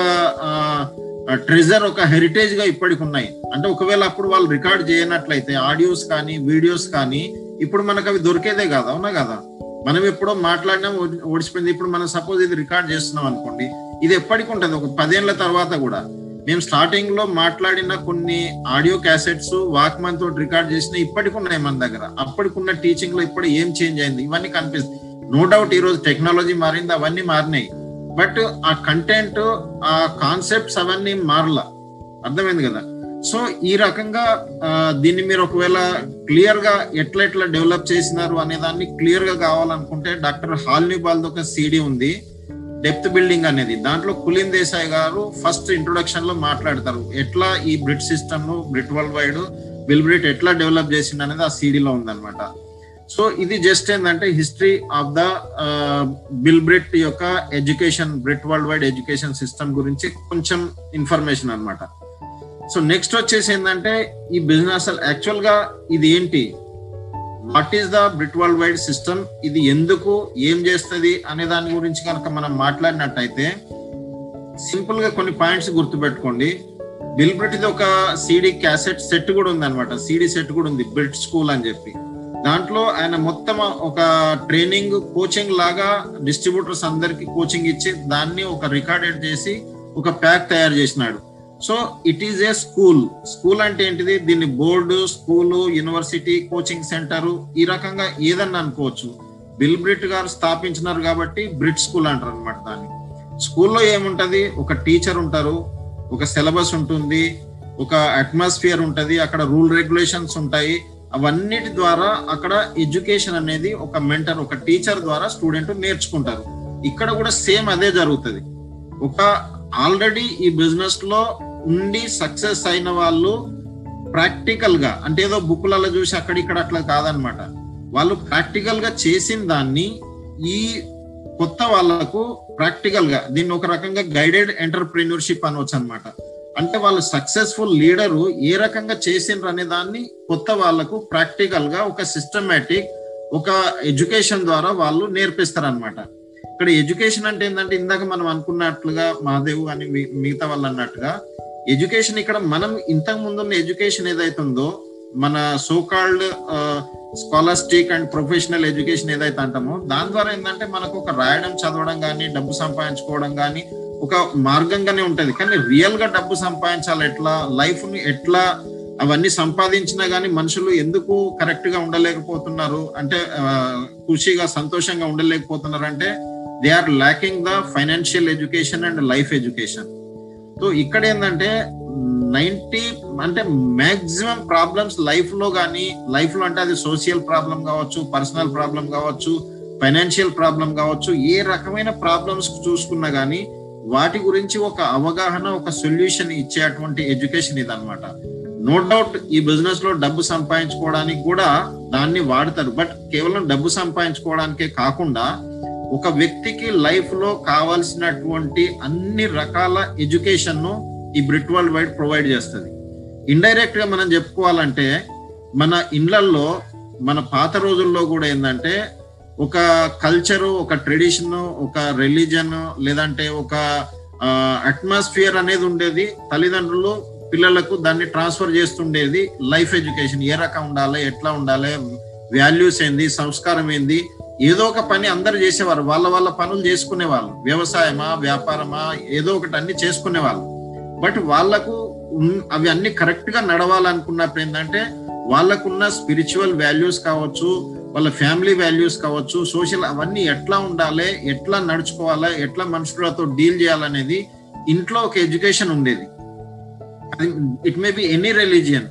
ట్రెజర్ ఒక హెరిటేజ్గా ఇప్పటికి ఉన్నాయి. అంటే ఒకవేళ అప్పుడు వాళ్ళు రికార్డ్ చేయనట్లయితే ఆడియోస్ కానీ వీడియోస్ కానీ ఇప్పుడు మనకు అవి దొరికేదే కాదు అవునా కదా? మనం ఎప్పుడో మాట్లాడినా ఓడిచిపోయింది ఇప్పుడు మనం సపోజ్ ఇది రికార్డ్ చేస్తున్నాం అనుకోండి ఇది ఎప్పటికి ఉంటుంది? ఒక పదేళ్ళ తర్వాత కూడా. మేము స్టార్టింగ్లో మాట్లాడిన కొన్ని ఆడియో క్యాసెట్స్ వాక్మన్ తోటి రికార్డ్ చేసిన ఇప్పటికి ఉన్నాయి మన దగ్గర. అప్పటికున్న టీచింగ్లో ఇప్పుడు ఏం చేంజ్ అయింది? ఇవన్నీ కనిపిస్తుంది నో డౌట్ ఈ రోజు టెక్నాలజీ మారింది అవన్నీ మారినాయి. బట్ ఆ కంటెంట్ ఆ కాన్సెప్ట్స్ అవన్నీ మారల. అర్థమైంది కదా? సో ఈ రకంగా దీన్ని మీరు ఒకవేళ క్లియర్గా ఎట్లా ఎట్లా డెవలప్ చేసినారు అనే దాన్ని క్లియర్గా కావాలనుకుంటే డాక్టర్ హాల్ని బాల్ది ఒక సీడీ ఉంది. డెప్త్ బిల్డింగ్ అనేది. దాంట్లో కులిన్ దేశాయ్ గారు ఫస్ట్ ఇంట్రొడక్షన్లో మాట్లాడతారు. ఎట్లా ఈ Britt system Britt world wide Bill Britt ఎట్లా డెవలప్ చేసింది అనేది ఆ సీడీలో ఉందన్నమాట. సో ఇది జస్ట్ ఏంటంటే history of the Bill Britt యొక్క education Britt world wide education system గురించి కొంచెం ఇన్ఫర్మేషన్ అనమాట సో నెక్స్ట్ వచ్చేసి ఏంటంటే ఈ బిజినెస్ యాక్చువల్గా ఇది ఏంటి? What is the Britt world wide system? ఇది ఎందుకు? ఏం చేస్తుంది? అనే దాని గురించి కనుక మనం మాట్లాడినట్టయితే సింపుల్గా కొన్ని పాయింట్స్ గుర్తుపెట్టుకోండి. బిల్ బ్రిట్ ఒక సిడి క్యాసెట్ సెట్ కూడా ఉంది అనమాట సిడి సెట్ కూడా ఉంది. బ్రిట్ స్కూల్ అని చెప్పి. దాంట్లో ఆయన మొత్తం ఒక ట్రైనింగ్ కోచింగ్ లాగా డిస్ట్రిబ్యూటర్స్ అందరికి కోచింగ్ ఇచ్చి దాన్ని ఒక రికార్డెడ్ చేసి ఒక ప్యాక్ తయారు చేసినాడు. So it is a school school అంటే ఏంటిది? దీన్ని board school university coaching centre ఈ రకంగా ఏదన్నా అనుకోవచ్చు. బిల్ బ్రిట్ గారు స్థాపించినారు కాబట్టి బ్రిట్ స్కూల్ అంటారు అనమాట దాన్ని. స్కూల్లో ఏముంటది? ఒక టీచర్ ఉంటారు ఒక సిలబస్ ఉంటుంది ఒక అట్మాస్ఫియర్ ఉంటుంది అక్కడ రూల్ రెగ్యులేషన్స్ ఉంటాయి అవన్నిటి ద్వారా అక్కడ ఎడ్యుకేషన్ అనేది ఒక మెంటర్ ఒక టీచర్ ద్వారా స్టూడెంట్ నేర్చుకుంటారు. ఇక్కడ కూడా సేమ్ అదే జరుగుతుంది. ఒక ఆల్రెడీ ఈ బిజినెస్లో ఉండి సక్సెస్ అయిన వాళ్ళు ప్రాక్టికల్గా అంటే ఏదో బుక్లలో చూసి అక్కడ ఇక్కడ అట్లా కాదనమాట. వాళ్ళు ప్రాక్టికల్గా చేసిన దాన్ని ఈ కొత్త వాళ్ళకు ప్రాక్టికల్గా దీన్ని ఒక రకంగా గైడెడ్ ఎంటర్ప్రీన్యూర్షిప్ అనవచ్చు అనమాట అంటే వాళ్ళు సక్సెస్ఫుల్ లీడరు ఏ రకంగా చేసిండ్రు అనే దాన్ని కొత్త వాళ్ళకు ప్రాక్టికల్గా ఒక సిస్టమేటిక్ ఒక ఎడ్యుకేషన్ ద్వారా వాళ్ళు నేర్పిస్తారు అనమాట ఇక్కడ ఎడ్యుకేషన్ అంటే ఏంటంటే ఇందాక మనం అనుకున్నట్లుగా మహాదేవ్ అని మిగతా వాళ్ళు అన్నట్టుగా ఎడ్యుకేషన్ ఇక్కడ మనం ఇంతకు ముందున్న ఎడ్యుకేషన్ ఏదైతే ఉందో మన so called scholastic and professional education ఏదైతే అంటామో దాని ద్వారా ఏంటంటే మనకు ఒక రాయడం చదవడం కానీ డబ్బు సంపాదించుకోవడం కానీ ఒక మార్గంగానే ఉంటుంది. కానీ రియల్గా డబ్బు సంపాదించాలి ఎట్లా? లైఫ్ని ఎట్లా అవన్నీ సంపాదించినా గానీ మనుషులు ఎందుకు కరెక్ట్గా ఉండలేకపోతున్నారు? అంటే ఖుషిగా సంతోషంగా ఉండలేకపోతున్నారు అంటే they are lacking the financial education and life education. So ఇక్కడ ఏంటంటే నైన్టీ అంటే మాక్సిమం ప్రాబ్లమ్స్ లైఫ్లో కానీ లైఫ్లో అంటే అది సోషల్ ప్రాబ్లం కావచ్చు పర్సనల్ ప్రాబ్లం కావచ్చు ఫైనాన్షియల్ ప్రాబ్లం కావచ్చు ఏ రకమైన ప్రాబ్లమ్స్ చూసుకున్నా కానీ వాటి గురించి ఒక అవగాహన ఒక సొల్యూషన్ ఇచ్చేటువంటి ఎడ్యుకేషన్ ఇది అనమాట నో డౌట్ ఈ బిజినెస్లో డబ్బు సంపాదించుకోవడానికి కూడా దాన్ని వాడతారు. బట్ కేవలం డబ్బు సంపాదించుకోవడానికే కాకుండా ఒక వ్యక్తికి లైఫ్లో కావాల్సినటువంటి అన్ని రకాల ఎడ్యుకేషన్ను ఈ బ్రిట్ వరల్డ్ వైడ్ ప్రొవైడ్ చేస్తుంది. ఇండైరెక్ట్గా మనం చెప్పుకోవాలంటే మన ఇండ్లల్లో మన పాత రోజుల్లో కూడా ఏంటంటే ఒక కల్చరు ఒక ట్రెడిషన్ ఒక రిలీజన్ లేదంటే ఒక అట్మాస్ఫియర్ అనేది ఉండేది. తల్లిదండ్రులు పిల్లలకు దాన్ని ట్రాన్స్ఫర్ చేస్తుండేది. లైఫ్ ఎడ్యుకేషన్ ఏ రకం ఉండాలి ఎట్లా ఉండాలి వాల్యూస్ ఏంది సంస్కారం ఏంది ఏదో ఒక పని అందరు చేసేవారు. వాళ్ళ వాళ్ళ పనులు చేసుకునే వాళ్ళు వ్యవసాయమా వ్యాపారమా ఏదో ఒకటి అన్ని చేసుకునేవాళ్ళు. బట్ వాళ్ళకు అవి అన్ని కరెక్ట్గా నడవాలనుకున్నప్పుడు ఏంటంటే వాళ్ళకున్న స్పిరిచువల్ వాల్యూస్ కావచ్చు వాళ్ళ ఫ్యామిలీ వాల్యూస్ కావచ్చు సోషల్ అవన్నీ ఎట్లా ఉండాలి ఎట్లా నడుచుకోవాలా ఎట్లా మనుషులతో డీల్ చేయాలనేది ఇంట్లో ఒక ఎడ్యుకేషన్ ఉండేది. అది it may be any religion.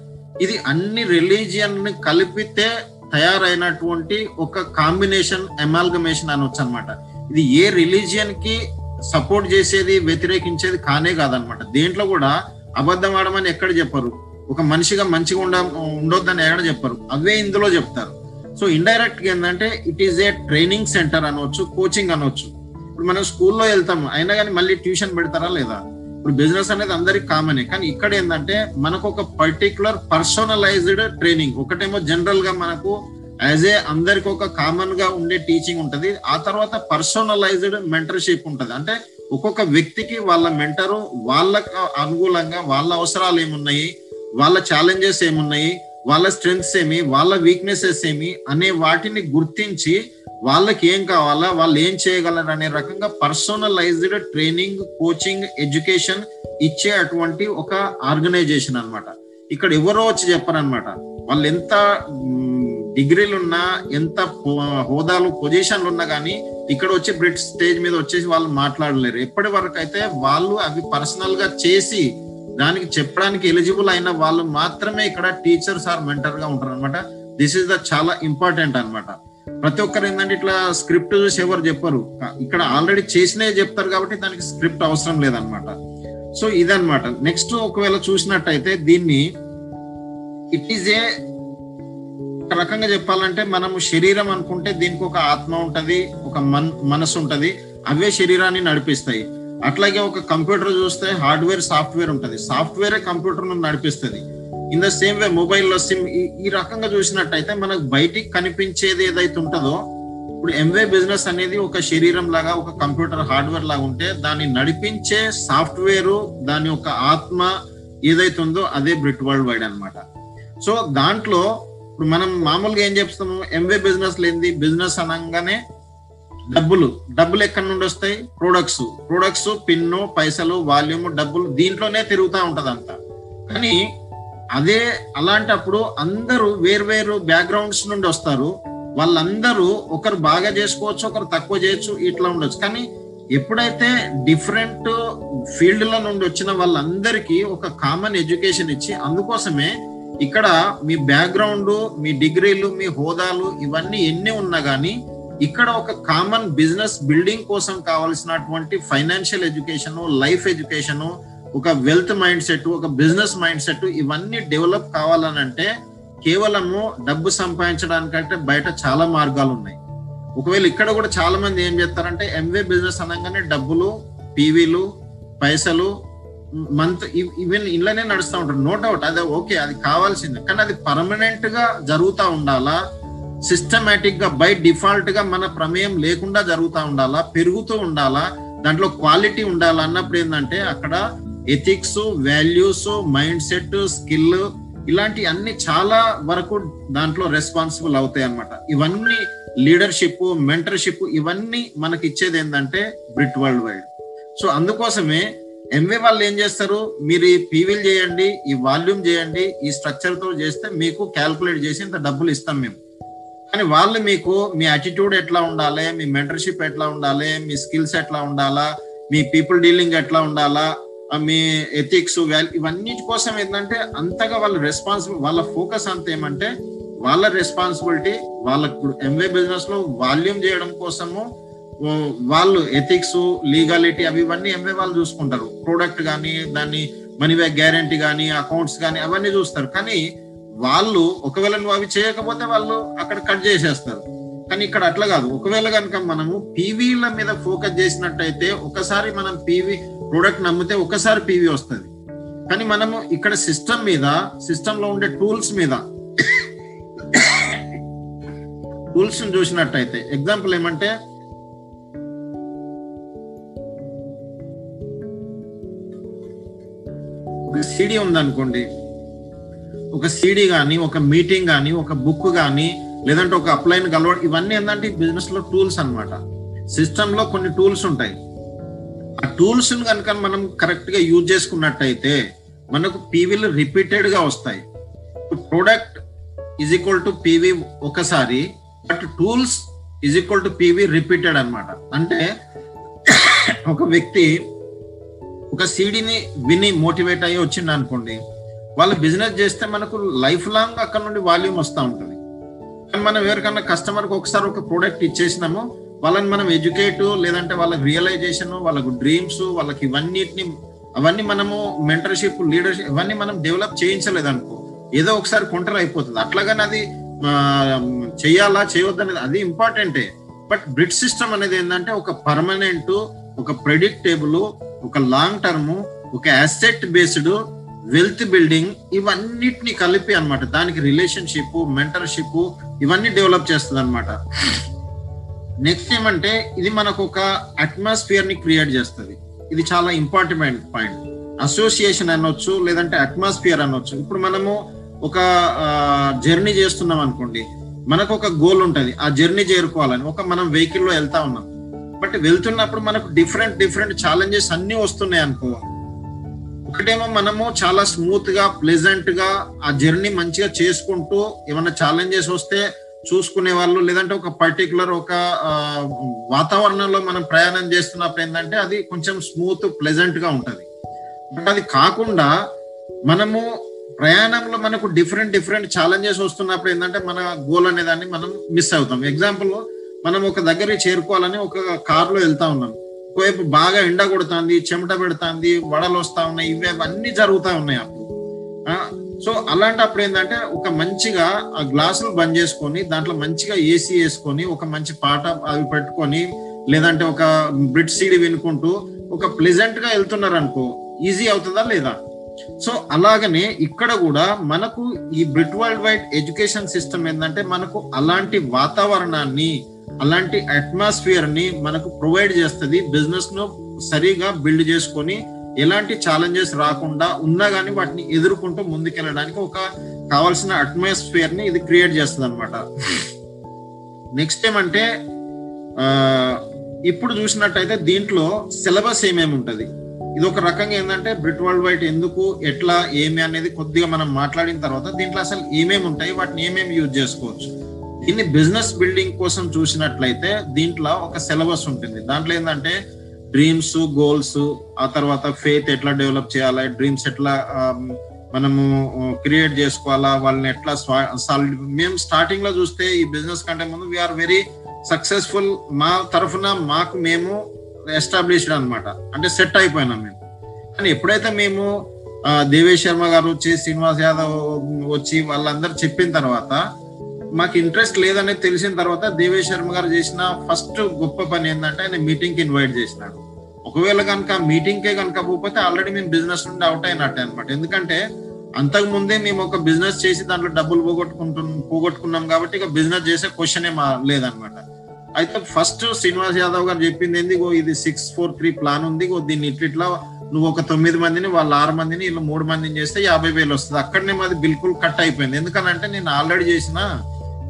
ఇది అన్ని రిలీజియన్ని కలిపితే తయారైనటువంటి ఒక కాంబినేషన్ ఎమాల్గమేషన్ అనొచ్చు అనమాట ఇది ఏ రిలీజియన్కి సపోర్ట్ చేసేది వ్యతిరేకించేది కానే కాదనమాట దేంట్లో కూడా అబద్ధం ఆడమని ఎక్కడ చెప్పరు. ఒక మనిషిగా మంచిగా ఉండ ఉండొద్దని ఎక్కడ చెప్పరు. అవే ఇందులో చెప్తారు. సో ఇండైరెక్ట్గా ఏంటంటే it is a training centre అనవచ్చు కోచింగ్ అనవచ్చు ఇప్పుడు మనం స్కూల్లో వెళ్తాం అయినా కానీ మళ్ళీ ట్యూషన్ పెడతారా లేదా? ఇప్పుడు బిజినెస్ అనేది అందరికి కామనే కానీ ఇక్కడ ఏంటంటే మనకు ఒక పర్టికులర్ పర్సనలైజ్డ్ ట్రైనింగ్ ఒకటేమో జనరల్గా మనకు యాజ్ ఏ అందరికి ఒక కామన్గా ఉండే టీచింగ్ ఉంటది. ఆ తర్వాత పర్సనలైజ్డ్ మెంటర్షిప్ ఉంటది. అంటే ఒక్కొక్క వ్యక్తికి వాళ్ళ మెంటరు వాళ్ళకు అనుకూలంగా వాళ్ళ అవసరాలు ఏమున్నాయి? వాళ్ళ ఛాలెంజెస్ ఏమున్నాయి? వాళ్ళ స్ట్రెంగ్స్ ఏమి వాళ్ళ వీక్నెసెస్ ఏమి అనే వాటిని గుర్తించి వాళ్ళకి ఏం కావాలా వాళ్ళు ఏం చేయగలరు అనే రకంగా పర్సనలైజ్డ్ ట్రైనింగ్ కోచింగ్ ఎడ్యుకేషన్ ఇచ్చే అటువంటి ఒక ఆర్గనైజేషన్ అన్నమాట. ఇక్కడ ఎవరో వచ్చి చెప్పరనమాట వాళ్ళు ఎంత డిగ్రీలు ఉన్నా ఎంత హో- హోదాలు పొజిషన్లు ఉన్నా కానీ ఇక్కడ వచ్చి బ్రిట్ స్టేజ్ మీద వచ్చేసి వాళ్ళు మాట్లాడలేరు. ఎప్పటి వరకు అయితే వాళ్ళు అవి పర్సనల్గా చేసి దానికి చెప్పడానికి ఎలిజిబుల్ అయిన వాళ్ళు మాత్రమే ఇక్కడ టీచర్స్ ఆర్ మెంటర్గా ఉంటారు అనమాట దిస్ ఇస్ ద చాలా ఇంపార్టెంట్ అనమాట ప్రతి ఒక్కరు ఏంటంటే ఇట్లా స్క్రిప్ట్ చూసి ఎవరు చెప్పరు. ఇక్కడ ఆల్రెడీ చేసినవి చెప్తారు కాబట్టి దానికి స్క్రిప్ట్ అవసరం లేదనమాట సో ఇదనమాట నెక్స్ట్ ఒకవేళ చూసినట్టయితే దీన్ని ఇట్ ఈజ్ ఏ ఒక రకంగా చెప్పాలంటే మనము శరీరం అనుకుంటే దీనికి ఒక ఆత్మ ఉంటది ఒక మన్ మనసు ఉంటది. అవే శరీరాన్ని నడిపిస్తాయి. అట్లాగే ఒక కంప్యూటర్ చూస్తే హార్డ్వేర్ సాఫ్ట్వేర్ ఉంటుంది. సాఫ్ట్వేరే కంప్యూటర్ నడిపిస్తుంది. ఇన్ ద సేమ్ వే మొబైల్లో సిమ్ ఈ రకంగా చూసినట్టయితే మనకు బయటికి కనిపించేది ఏదైతే ఉంటుందో ఇప్పుడు ఎంవే బిజినెస్ అనేది ఒక శరీరం లాగా ఒక కంప్యూటర్ హార్డ్వేర్ లాగా ఉంటే దాన్ని నడిపించే సాఫ్ట్వేర్ దాని యొక్క ఆత్మ ఏదైతే ఉందో అదే బ్రిట్ వరల్డ్ వైడ్ అనమాట సో దాంట్లో ఇప్పుడు మనం మామూలుగా ఏం చెప్తాము ఎంవే బిజినెస్ లేనిది బిజినెస్ అనగానే డబ్బులు. డబ్బులు ఎక్కడి నుండి వస్తాయి? ప్రొడక్ట్స్. ప్రొడక్ట్స్ పిన్ను పైసలు వాల్యూమ్ డబ్బులు దీంట్లోనే తిరుగుతూ ఉంటది అంతా కానీ అదే అలాంటప్పుడు అందరూ వేర్వేరు బ్యాక్గ్రౌండ్స్ నుండి వస్తారు. వాళ్ళందరూ ఒకరు బాగా చేసుకోవచ్చు ఒకరు తక్కువ చేయొచ్చు ఇట్లా ఉండొచ్చు. కానీ ఎప్పుడైతే డిఫరెంట్ ఫీల్డ్ల నుండి వచ్చిన వాళ్ళందరికీ ఒక కామన్ ఎడ్యుకేషన్ ఇచ్చి అందుకోసమే ఇక్కడ మీ బ్యాక్గ్రౌండ్ మీ డిగ్రీలు మీ హోదాలు ఇవన్నీ ఎన్ని ఉన్నా కానీ ఇక్కడ ఒక కామన్ బిజినెస్ బిల్డింగ్ కోసం కావాల్సినటువంటి ఫైనాన్షియల్ ఎడ్యుకేషన్ లైఫ్ ఎడ్యుకేషన్ ఒక వెల్త్ మైండ్ సెట్ ఒక బిజినెస్ మైండ్ సెట్ ఇవన్నీ డెవలప్ కావాలనంటే కేవలము డబ్బు సంపాదించడానికంటే బయట చాలా మార్గాలు ఉన్నాయి. ఒకవేళ ఇక్కడ కూడా చాలా మంది ఏం చేస్తారంటే ఎంవే బిజినెస్ అనగానే డబ్బులు పీవీలు పైసలు మంత్ ఈవెన్ ఇళ్ళనే నడుస్తూ ఉంటారు. నో డౌట్ అదే ఓకే అది కావాల్సిందే. కానీ అది పర్మనెంట్గా జరుగుతూ ఉండాలా? సిస్టమేటిక్గా బై డిఫాల్ట్గా మన ప్రమేయం లేకుండా జరుగుతూ ఉండాలా పెరుగుతూ ఉండాలా దాంట్లో క్వాలిటీ ఉండాలా అన్నప్పుడు ఏంటంటే అక్కడ ethics values mind set skill ఇలాంటి అన్ని చాలా వరకు దాంట్లో రెస్పాన్సిబుల్ అవుతాయి అన్నమాట. ఇవన్నీ లీడర్షిప్ మెంటర్షిప్ ఇవన్నీ మనకి ఇచ్చేది ఏంటంటే బ్రిట్ వరల్డ్ వైడ్ సో అందుకోసమే ఎంవే వాళ్ళు ఏం చేస్తారు? మీరు ఈ పీవీలు చేయండి ఈ వాల్యూమ్ చేయండి ఈ స్ట్రక్చర్తో చేస్తే మీకు క్యాల్కులేట్ చేసి ఇంత డబ్బులు ఇస్తాం మేము. కానీ వాళ్ళు మీకు మీ అటిట్యూడ్ ఎట్లా ఉండాలి? మీ మెంటర్షిప్ ఎట్లా ఉండాలి? మీ స్కిల్స్ ఎట్లా ఉండాలా? మీ పీపుల్ డీలింగ్ ఎట్లా ఉండాలా? మీ ఎథిక్స్ వాల్యూ ఇవన్నీ కోసం ఏంటంటే అంతగా వాళ్ళ రెస్పాన్సిబుల్ వాళ్ళ ఫోకస్ అంత ఏమంటే వాళ్ళ రెస్పాన్సిబిలిటీ వాళ్ళకు ఎంవే బిజినెస్లో వాల్యూమ్ చేయడం కోసము వాళ్ళు ఎథిక్స్ లీగాలిటీ అవి ఇవన్నీ ఎంవే వాళ్ళు చూసుకుంటారు. ప్రోడక్ట్ కానీ దాన్ని మనీ బ్యాక్ గ్యారంటీ కానీ అకౌంట్స్ కానీ అవన్నీ చూస్తారు. కానీ వాళ్ళు ఒకవేళ నువ్వు అవి చేయకపోతే వాళ్ళు అక్కడ కట్ చేసేస్తారు. కానీ ఇక్కడ అట్లా కాదు. ఒకవేళ కనుక మనము పీవీల మీద ఫోకస్ చేసినట్టయితే ఒకసారి మనం పీవీ ప్రోడక్ట్ నమ్మితే ఒకసారి పీవీ వస్తుంది. కానీ మనము ఇక్కడ సిస్టమ్ మీద సిస్టమ్లో ఉండే టూల్స్ మీద టూల్స్ చూసినట్టయితే ఎగ్జాంపుల్ ఏమంటే సిడి ఉందనుకోండి. ఒక సీడీ కానీ ఒక మీటింగ్ కానీ ఒక బుక్ కానీ లేదంటే ఒక అప్లైన్ కలవడం ఇవన్నీ ఏంటంటే బిజినెస్లో టూల్స్ అనమాట సిస్టమ్లో కొన్ని టూల్స్ ఉంటాయి. ఆ టూల్స్ కనుక మనం కరెక్ట్గా యూజ్ చేసుకున్నట్టయితే మనకు పీవీలు రిపీటెడ్గా వస్తాయి. Product is equal to PV ఒకసారి but tools is equal to PV repeated అనమాట అంటే ఒక వ్యక్తి ఒక సీడీని విని మోటివేట్ అయ్యి వచ్చింది అనుకోండి వాళ్ళు బిజినెస్ చేస్తే మనకు లైఫ్ లాంగ్ అక్కడ నుండి వాల్యూమ్ వస్తూ ఉంటుంది. కానీ మనం ఎవరికన్నా కస్టమర్కి ఒకసారి ఒక ప్రోడక్ట్ ఇచ్చేసినాము వాళ్ళని మనం ఎడ్యుకేట్ లేదంటే వాళ్ళకి రియలైజేషన్ వాళ్ళకు డ్రీమ్స్ వాళ్ళకి ఇవన్నిటిని అవన్నీ మనము మెంటర్షిప్ లీడర్షిప్ ఇవన్నీ మనం డెవలప్ చేయించలేదు అనుకో ఏదో ఒకసారి కొంటర్ అయిపోతుంది. అట్లాగని అది చేయాలా చేయొద్దనేది అది ఇంపార్టెంటే బట్ బ్రిడ్ సిస్టమ్ అనేది ఏంటంటే ఒక పర్మనెంట్ ఒక ప్రెడిక్టేబుల్ ఒక లాంగ్ టర్మ్ ఒక అసెట్ బేస్డ్ వెల్త్ బిల్డింగ్ ఇవన్నిటిని కలిపి అనమాట దానికి రిలేషన్షిప్ మెంటర్షిప్ ఇవన్నీ డెవలప్ చేస్తుంది అనమాట నెక్స్ట్ ఏమంటే ఇది మనకు ఒక అట్మాస్ఫియర్ని క్రియేట్ చేస్తుంది. ఇది చాలా ఇంపార్టెంట్ పాయింట్ అసోసియేషన్ అనొచ్చు లేదంటే అట్మాస్ఫియర్ అనొచ్చు. ఇప్పుడు మనము ఒక జర్నీ చేస్తున్నాం అనుకోండి. మనకు ఒక గోల్ ఉంటుంది. ఆ జర్నీ చేరుకోవాలని. ఒక మనం వెహికల్లో వెళ్తా ఉన్నాం. బట్ వెళ్తున్నప్పుడు మనకు డిఫరెంట్ డిఫరెంట్ ఛాలెంజెస్ అన్ని వస్తున్నాయి అనుకో. ఒకటేమో మనము చాలా స్మూత్గా ప్లెజెంట్గా ఆ జర్నీ మంచిగా చేసుకుంటూ ఏమైనా ఛాలెంజెస్ వస్తే చూసుకునే వాళ్ళు లేదంటే ఒక పర్టికులర్ ఒక వాతావరణంలో మనం ప్రయాణం చేస్తున్నప్పుడు ఏంటంటే అది కొంచెం స్మూత్ ప్లెజెంట్గా ఉంటుంది. బట్ అది కాకుండా మనము ప్రయాణంలో మనకు డిఫరెంట్ డిఫరెంట్ ఛాలెంజెస్ వస్తున్నప్పుడు ఏంటంటే మన గోల్ అనే దాన్ని మనం మిస్ అవుతాం. ఎగ్జాంపుల్ మనం ఒక దగ్గరికి చేరుకోవాలని ఒక కారులో వెళ్తా ఉన్నాం. ఒకవైపు బాగా ఎండ కొడుతుంది చెమట పెడుతుంది వడలు వస్తా ఉన్నాయి ఇవే అన్ని జరుగుతూ ఉన్నాయి అప్పుడు. సో అలాంటప్పుడు ఏంటంటే ఒక మంచిగా ఆ గ్లాసులు బంద్ చేసుకొని దాంట్లో మంచిగా ఏసీ వేసుకొని ఒక మంచి పాట అవి పెట్టుకొని లేదంటే ఒక బ్రిడ్ సీడి వినుకుంటూ ఒక ప్లెజెంట్గా వెళ్తున్నారు అనుకో ఈజీ అవుతుందా లేదా? సో అలాగనే ఇక్కడ కూడా మనకు ఈ Britt world wide education system ఏంటంటే మనకు అలాంటి వాతావరణాన్ని అలాంటి అట్మాస్ఫియర్ని మనకు ప్రొవైడ్ చేస్తుంది బిజినెస్ను సరిగా బిల్డ్ చేసుకొని ఎలాంటి ఛాలెంజెస్ రాకుండా ఉన్నా కానీ వాటిని ఎదుర్కొంటూ ముందుకెళ్ళడానికి ఒక కావాల్సిన అట్మాస్ఫియర్ని ఇది క్రియేట్ చేస్తుంది అనమాట నెక్స్ట్ ఏమంటే ఇప్పుడు చూసినట్టయితే దీంట్లో సిలబస్ ఏమేమి ఉంటుంది? ఇది ఒక రకంగా ఏంటంటే బ్రిట్ వరల్డ్ వైడ్ ఎందుకు ఎట్లా ఏమి అనేది కొద్దిగా మనం మాట్లాడిన తర్వాత దీంట్లో అసలు ఏమేమి ఉంటాయి? వాటిని ఏమేమి యూజ్ చేసుకోవచ్చు? దీన్ని బిజినెస్ బిల్డింగ్ కోసం చూసినట్లయితే దీంట్లో ఒక సిలబస్ ఉంటుంది. దాంట్లో ఏంటంటే డ్రీమ్స్ గోల్స్ ఆ తర్వాత ఫేత్ ఎట్లా డెవలప్ చేయాలి డ్రీమ్స్ ఎట్లా మనము క్రియేట్ చేసుకోవాలా వాళ్ళని ఎట్లా సాలిడ్ మేము స్టార్టింగ్లో చూస్తే ఈ బిజినెస్ కంటే ముందు వీఆర్ వెరీ సక్సెస్ఫుల్ మా తరఫున మాకు మేము ఎస్టాబ్లిష్డ్ అనమాట అంటే సెట్ అయిపోయినాం మేము. కానీ ఎప్పుడైతే మేము దేవేశ్ దేవేష్ శర్మ గారు వచ్చి శ్రీనివాస్ యాదవ్ వచ్చి వాళ్ళందరూ చెప్పిన తర్వాత మాకు ఇంట్రెస్ట్ లేదనేది తెలిసిన తర్వాత దేవేష్ శర్మ గారు చేసిన ఫస్ట్ గొప్ప పని ఏంటంటే ఆయన మీటింగ్కి ఇన్వైట్ చేసినాడు. ఒకవేళ కనుక మీటింగ్ కే కనుక పోతే ఆల్రెడీ మేము బిజినెస్ నుండి అవుట్ అయినట్టే అనమాట ఎందుకంటే అంతకు ముందే మేము ఒక బిజినెస్ చేసి దాంట్లో డబ్బులు పోగొట్టుకుంటు పోగొట్టుకున్నాం కాబట్టి ఇక బిజినెస్ చేసే క్వశ్చన్ ఏం లేదనమాట అయితే ఫస్ట్ శ్రీనివాస్ యాదవ్ గారు చెప్పింది ఏంది ఇది సిక్స్ ఫోర్ త్రీ ప్లాన్ ఉంది దీన్ని ఇట్లా ఇట్లా నువ్వు ఒక తొమ్మిది మందిని వాళ్ళ ఆరు మందిని ఇలా మూడు మందిని చేస్తే యాభై వేలు వస్తుంది. అక్కడనే మాది బిల్కుల్ కట్ అయిపోయింది. ఎందుకనంటే నేను ఆల్రెడీ చేసిన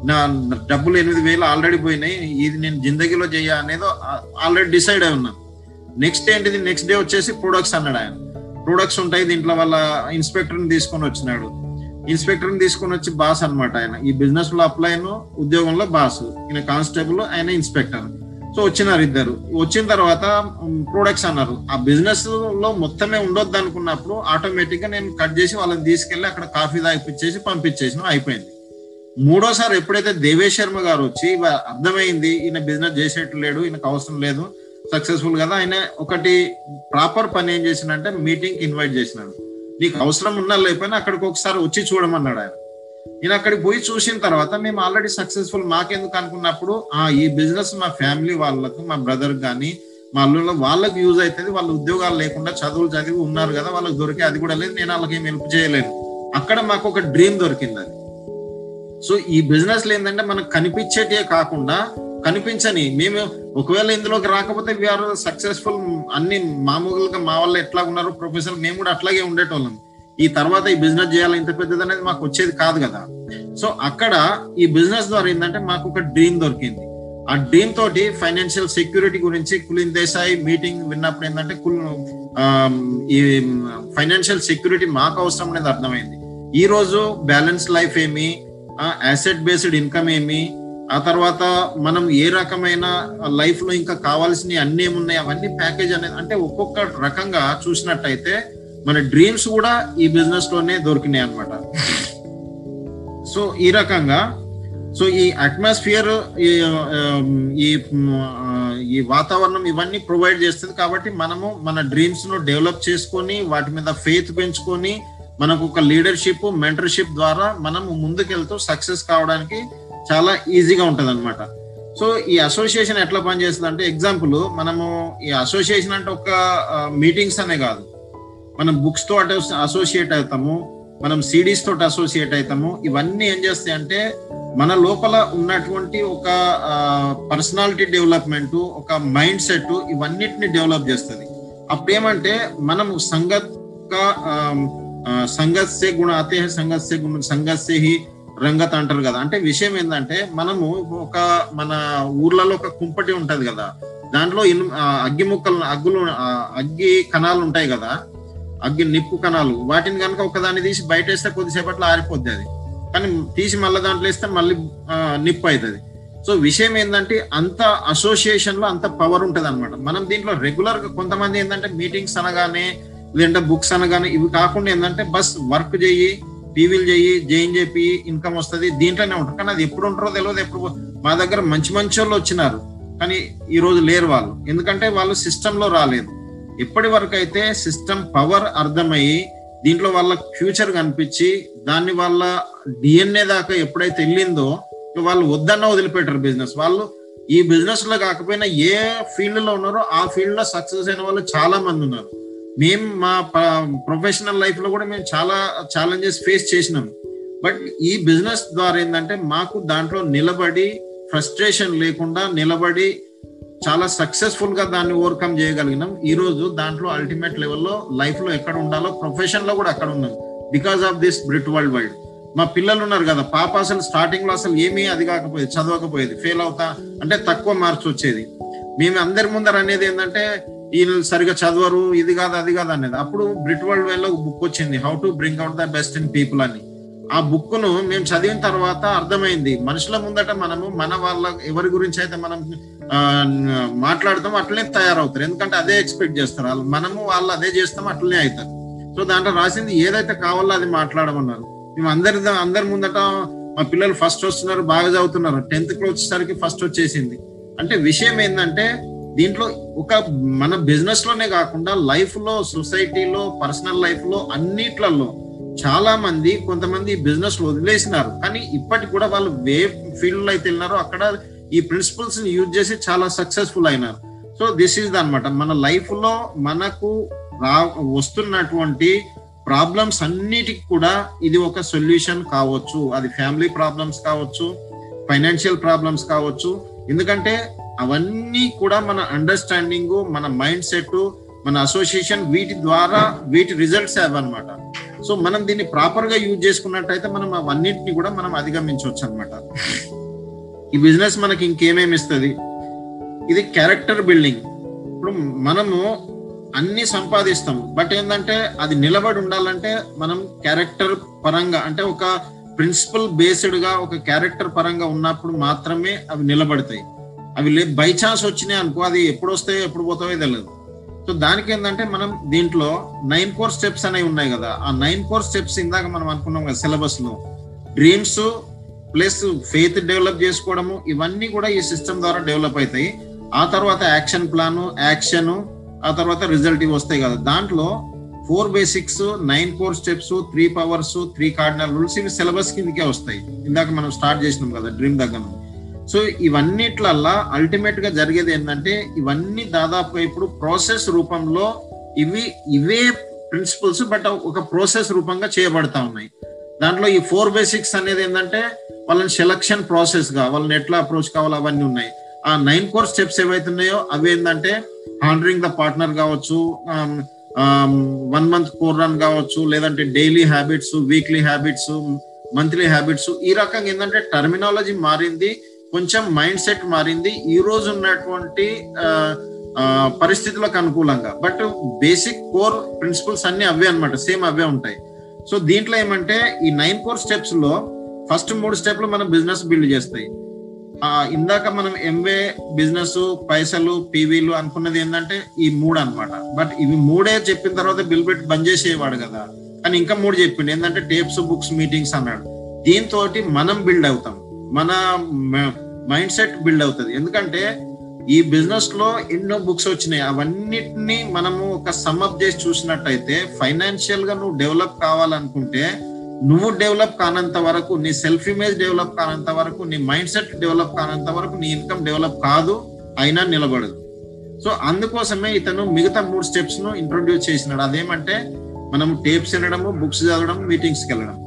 నా డబ్బులు ఎనిమిది వేలు ఆల్రెడీ పోయినాయి ఇది నేను జిందగీలో చేయ అనేది ఆల్రెడీ డిసైడ్ అయి ఉన్నాను నెక్స్ట్ ఏంటిది? నెక్స్ట్ డే వచ్చేసి ప్రొడక్ట్స్ అన్నాడు ఆయన. ప్రొడక్ట్స్ ఉంటాయి దీంట్లో వాళ్ళ ఇన్స్పెక్టర్ని తీసుకొని వచ్చినాడు. ఇన్స్పెక్టర్ని తీసుకొని వచ్చి బాస్ అన్నమాట ఆయన. ఈ బిజినెస్లో అప్లై ఉద్యోగంలో బాస్. ఈయన కానిస్టేబుల్ ఆయన ఇన్స్పెక్టర్ సో వచ్చినారు ఇద్దరు. వచ్చిన తర్వాత ప్రొడక్ట్స్ అన్నారు. ఆ బిజినెస్లో మొత్తమే ఉండొద్దు అనుకున్నప్పుడు ఆటోమేటిక్గా నేను కట్ చేసి వాళ్ళని తీసుకెళ్ళి అక్కడ కాఫీ తాగిపించేసి పంపించేసిన అయిపోయింది. మూడోసారి ఎప్పుడైతే దేవేశ్ శర్మ గారు వచ్చి అర్థమైంది ఈయన బిజినెస్ చేసేట్టు లేడు ఈయనకు అవసరం లేదు సక్సెస్ఫుల్ కదా ఆయన ఒకటి ప్రాపర్ పని ఏం చేసినంటే మీటింగ్ ఇన్వైట్ చేసినాడు. నీకు అవసరం ఉన్నా లేకపోయినా అక్కడికి ఒకసారి వచ్చి చూడమన్నాడు ఆయన. నేను అక్కడికి పోయి చూసిన తర్వాత మేము ఆల్రెడీ సక్సెస్ఫుల్ మాకెందుకు అనుకున్నప్పుడు ఆ ఈ బిజినెస్ మా ఫ్యామిలీ వాళ్ళకు మా బ్రదర్ కానీ మా అల్లుళ్ళ వాళ్ళకి యూజ్ అవుతుంది వాళ్ళు ఉద్యోగాలు లేకుండా చదువులు చదివి ఉన్నారు కదా వాళ్ళకి దొరికే అది కూడా లేదు నేను వాళ్ళకి ఏం హెల్ప్ చేయలేను అక్కడ మాకు ఒక డ్రీమ్ దొరికింది అది. సో ఈ బిజినెస్ ఏంటంటే మనకు కనిపించేటే కాకుండా కనిపించని మేము ఒకవేళ ఇందులోకి రాకపోతే వీఆర్ సక్సెస్ఫుల్ అన్ని మామూలుగా మా వాళ్ళు ఎట్లా ఉన్నారు ప్రొఫెసర్ మేము కూడా అట్లాగే ఉండేటోళ్ళం. ఈ తర్వాత ఈ బిజినెస్ చేయాలి ఇంత పెద్దది అనేది మాకు వచ్చేది కాదు కదా. సో అక్కడ ఈ బిజినెస్ ద్వారా ఏంటంటే మాకు ఒక డ్రీమ్ దొరికింది. ఆ డ్రీమ్ తోటి ఫైనాన్షియల్ సెక్యూరిటీ గురించి కులిన్ దేశాయ్ మీటింగ్ విన్నప్పుడు ఏంటంటే కుల్ ఈ ఫైనాన్షియల్ సెక్యూరిటీ మాకు అవసరం అనేది అర్థమైంది. ఈ రోజు బ్యాలెన్స్ లైఫ్ ఏమి? ఆ యాసెట్ బేస్డ్ ఇన్కమ్ ఏమి ఆ తర్వాత మనం ఏ రకమైన లైఫ్లో ఇంకా కావాల్సినవి అన్ని ఏమున్నాయి అవన్నీ ప్యాకేజ్ అనేది అంటే ఒక్కొక్క రకంగా చూసినట్టయితే మన డ్రీమ్స్ కూడా ఈ బిజినెస్లోనే దొరికినాయి అన్నమాట. సో ఈ రకంగా సో ఈ అట్మాస్ఫియర్ ఈ ఈ ఈ వాతావరణం ఇవన్నీ ప్రొవైడ్ చేస్తుంది కాబట్టి మనము మన డ్రీమ్స్ను డెవలప్ చేసుకొని వాటి మీద ఫెయిత్ పెంచుకొని మనకు ఒక లీడర్షిప్ మెంటర్షిప్ ద్వారా మనము ముందుకెళ్తూ సక్సెస్ కావడానికి చాలా ఈజీగా ఉంటుంది అనమాట సో ఈ అసోసియేషన్ ఎట్లా పనిచేస్తుంది అంటే ఎగ్జాంపుల్ మనము ఈ అసోసియేషన్ అంటే ఒక మీటింగ్స్ అనే కాదు. మనం బుక్స్తో అసోసియేట్ అవుతాము మనం సిడీస్ తోటి అసోసియేట్ అవుతాము. ఇవన్నీ ఏం చేస్తాయి అంటే మన లోపల ఉన్నటువంటి ఒక పర్సనాలిటీ డెవలప్మెంట్ ఒక మైండ్ సెట్ ఇవన్నిటిని డెవలప్ చేస్తుంది. అప్పుడు ఏమంటే మనము సంగత్ సంగత్ సే గుణ అతే సంగత్ సే గుణ సంగత్ సే హి రంగత్ అంటారు కదా. అంటే విషయం ఏంటంటే మనము ఒక మన ఊర్లలో ఒక కుంపటి ఉంటది కదా. దాంట్లో అగ్గి ముక్కలు అగ్గులు అగ్గి కణాలు ఉంటాయి కదా. అగ్గి నిప్పు కణాలు వాటిని కనుక ఒకదాన్ని తీసి బయట వేస్తే కొద్దిసేపట్లో ఆరిపోద్ది అది. కానీ తీసి మళ్ళీ దాంట్లో వేస్తే మళ్ళీ నిప్పు అవుతుంది సో విషయం ఏంటంటే అంత అసోసియేషన్లో అంత పవర్ ఉంటది అనమాట మనం దీంట్లో రెగ్యులర్గా కొంతమంది ఏంటంటే మీటింగ్స్ అనగానే లేదంటే బుక్స్ అనగానే ఇవి కాకుండా ఏంటంటే బస్ వర్క్ చెయ్యి టీవీలు చెయ్యి జైన్ చెప్పి ఇన్కమ్ వస్తుంది దీంట్లోనే ఉంటుంది కానీ అది ఎప్పుడు ఉంటారో తెలియదు ఎప్పుడు మా దగ్గర మంచి మంచి వాళ్ళు వచ్చినారు. కానీ ఈ రోజు లేరు వాళ్ళు. ఎందుకంటే వాళ్ళు సిస్టంలో రాలేదు. ఎప్పటి వరకు అయితే సిస్టమ్ పవర్ అర్థమయ్యి దీంట్లో వాళ్ళ ఫ్యూచర్ కనిపించి దాన్ని వాళ్ళ డిఎన్ఏ దాకా ఎప్పుడైతే వెళ్ళిందో వాళ్ళు వద్దన్న వదిలిపెట్టారు బిజినెస్ వాళ్ళు ఈ బిజినెస్లో కాకపోయినా ఏ ఫీల్డ్లో ఉన్నారో ఆ ఫీల్డ్లో సక్సెస్ అయిన వాళ్ళు చాలా మంది ఉన్నారు. మేము మా ప్రొఫెషనల్ లైఫ్లో కూడా మేము చాలా ఛాలెంజెస్ ఫేస్ చేసినాం. బట్ ఈ బిజినెస్ ద్వారా ఏంటంటే మాకు దాంట్లో నిలబడి ఫ్రస్ట్రేషన్ లేకుండా నిలబడి చాలా సక్సెస్ఫుల్గా దాన్ని ఓవర్కమ్ చేయగలిగినాం. ఈ రోజు దాంట్లో అల్టిమేట్ లెవెల్లో లైఫ్లో ఎక్కడ ఉండాలో ప్రొఫెషన్లో కూడా అక్కడ ఉన్నాం. Because of this Britt worldwide మా పిల్లలు ఉన్నారు కదా పాప అసలు స్టార్టింగ్లో అసలు ఏమీ అది కాకపోయేది చదవకపోయేది ఫెయిల్ అవుతా అంటే తక్కువ మార్క్స్ వచ్చేది. మేము అందరి ముందర అనేది ఏంటంటే ఈయన సరిగా చదవరు ఇది కాదు అది కాదు అనేది. అప్పుడు బ్రిట్ వరల్డ్ వేలో ఒక బుక్ వచ్చింది how to bring out the best in people అని. ఆ బుక్ను మేము చదివిన తర్వాత అర్థమైంది మనుషుల ముందట మనము మన వాళ్ళ ఎవరి గురించి అయితే మనం మాట్లాడతాం అట్లనే తయారవుతారు. ఎందుకంటే అదే ఎక్స్పెక్ట్ చేస్తారు. వాళ్ళు మనము వాళ్ళు అదే చేస్తాం అట్లనే అవుతారు. సో దాంట్లో రాసింది ఏదైతే కావాలో అది మాట్లాడమన్నారు. మేము అందరి అందరి ముందట మా పిల్లలు ఫస్ట్ వస్తున్నారు బాగా చదువుతున్నారు. టెన్త్ క్లో వచ్చేసరికి ఫస్ట్ వచ్చేసింది. అంటే విషయం ఏంటంటే దీంట్లో ఒక మన బిజినెస్లోనే కాకుండా లైఫ్లో సొసైటీలో పర్సనల్ లైఫ్లో అన్నిట్లలో చాలా మంది కొంతమంది బిజినెస్ వదిలేసినారు. కానీ ఇప్పటికి కూడా వాళ్ళు వే ఫీల్డ్లో అయితే వెళ్ళినారో అక్కడ ఈ ప్రిన్సిపల్స్ని యూజ్ చేసి చాలా సక్సెస్ఫుల్ అయినారు. సో దిస్ ఈజ్ అనమాట మన లైఫ్లో మనకు రా వస్తున్నటువంటి ప్రాబ్లమ్స్ అన్నిటికి కూడా ఇది ఒక సొల్యూషన్ కావచ్చు. అది ఫ్యామిలీ ప్రాబ్లమ్స్ కావచ్చు ఫైనాన్షియల్ ప్రాబ్లమ్స్ కావచ్చు. ఎందుకంటే అవన్నీ కూడా మన అండర్స్టాండింగ్ మన మైండ్ సెట్ మన అసోసియేషన్ వీటి ద్వారా వీటి రిజల్ట్స్ అవన్నమాట సో మనం దీన్ని ప్రాపర్గా యూజ్ చేసుకున్నట్టయితే మనం అవన్నిటిని కూడా మనం అధిగమించవచ్చు అనమాట ఈ బిజినెస్ మనకి ఇంకేమేమి ఇస్తుంది? ఇది క్యారెక్టర్ బిల్డింగ్ ఇప్పుడు మనము అన్ని సంపాదిస్తాం. బట్ ఏంటంటే అది నిలబడి ఉండాలంటే మనం క్యారెక్టర్ పరంగా అంటే ఒక ప్రిన్సిపల్ బేస్డ్గా ఒక క్యారెక్టర్ పరంగా ఉన్నప్పుడు మాత్రమే అవి నిలబడతాయి. అవి బై ఛాన్స్ వచ్చినాయి అనుకో అది ఎప్పుడు వస్తాయో ఎప్పుడు పోతాయో తెలియదు సో దానికి ఏంటంటే మనం దీంట్లో నైన్ కోర్ స్టెప్స్ అనేవి ఉన్నాయి కదా ఆ నైన్ కోర్ స్టెప్స్ ఇందాక మనం అనుకున్నాం కదా సిలబస్లో డ్రీమ్స్ ప్లస్ ఫెయిత్ డెవలప్ చేసుకోవడము ఇవన్నీ కూడా ఈ సిస్టమ్ ద్వారా డెవలప్ అవుతాయి ఆ తర్వాత యాక్షన్ ప్లాను యాక్షన్ ఆ తర్వాత రిజల్ట్ ఇవి వస్తాయి కదా. దాంట్లో four basics nine core steps three powers three cardinal rules ఇవి సిలబస్ కిందకే వస్తాయి. ఇందాక మనం స్టార్ట్ చేసినాం కదా డ్రీమ్ దగ్గర సో ఇవన్నిట్లల్లా అల్టిమేట్గా జరిగేది ఏంటంటే ఇవన్నీ దాదాపు ఇప్పుడు ప్రాసెస్ రూపంలో ఇవి ఇవే ప్రిన్సిపల్స్ బట్ ఒక ప్రాసెస్ రూపంగా చేయబడతా ఉన్నాయి. దాంట్లో ఈ ఫోర్ బేసిక్స్ అనేది ఏంటంటే వాళ్ళని సెలక్షన్ ప్రాసెస్గా వాళ్ళని ఎట్లా అప్రోచ్ కావాలో అవన్నీ ఉన్నాయి. ఆ నైన్ కోర్ స్టెప్స్ ఏవైతే ఉన్నాయో అవి ఏంటంటే హాండరింగ్ ద పార్ట్నర్ కావచ్చు వన్ మంత్ కోర్ రన్ కావచ్చు లేదంటే daily habits weekly habits monthly habits ఈ రకంగా ఏంటంటే టర్మినాలజీ మారింది. కొంచెం మైండ్ సెట్ మారింది. ఈ రోజు ఉన్నటువంటి పరిస్థితులకు అనుకూలంగా. బట్ బేసిక్ కోర్ ప్రిన్సిపల్స్ అన్ని అవే అనమాట సేమ్ అవే ఉంటాయి. సో దీంట్లో ఏమంటే ఈ నైన్ కోర్ స్టెప్స్లో ఫస్ట్ మూడు స్టెప్లు మనం బిజినెస్ బిల్డ్ చేస్తాయి. ఇందాక మనం ఎంవే బిజినెస్ పైసలు పీవీలు అనుకున్నది ఏంటంటే ఈ మూడు అన్నమాట. బట్ ఇవి మూడే చెప్పిన తర్వాత బిల్ పెట్టి బంద్ చేసేవాడు కదా. కానీ ఇంకా మూడు చెప్పిండు. ఏంటంటే టేప్స్ బుక్స్ మీటింగ్స్ అన్నాడు. దీంతో మనం బిల్డ్ అవుతాం. మన మైండ్ సెట్ బిల్డ్ అవుతుంది. ఎందుకంటే ఈ బిజినెస్లో ఎన్నో బుక్స్ వచ్చినాయి. అవన్నిటిని మనము ఒక సమ్అప్ చేసి చూసినట్టయితే ఫైనాన్షియల్గా నువ్వు డెవలప్ కావాలనుకుంటే నువ్వు డెవలప్ కానంత వరకు నీ సెల్ఫ్ ఇమేజ్ డెవలప్ కానంత వరకు నీ మైండ్ సెట్ డెవలప్ కానంత వరకు నీ ఇన్కమ్ డెవలప్ కాదు అయినా నిలబడదు. సో అందుకోసమే ఇతను మిగతా మూడు స్టెప్స్ను ఇంట్రొడ్యూస్ చేసినాడు. అదేమంటే మనం టేప్స్ వినడము బుక్స్ చదవడం మీటింగ్స్కి వెళ్ళడం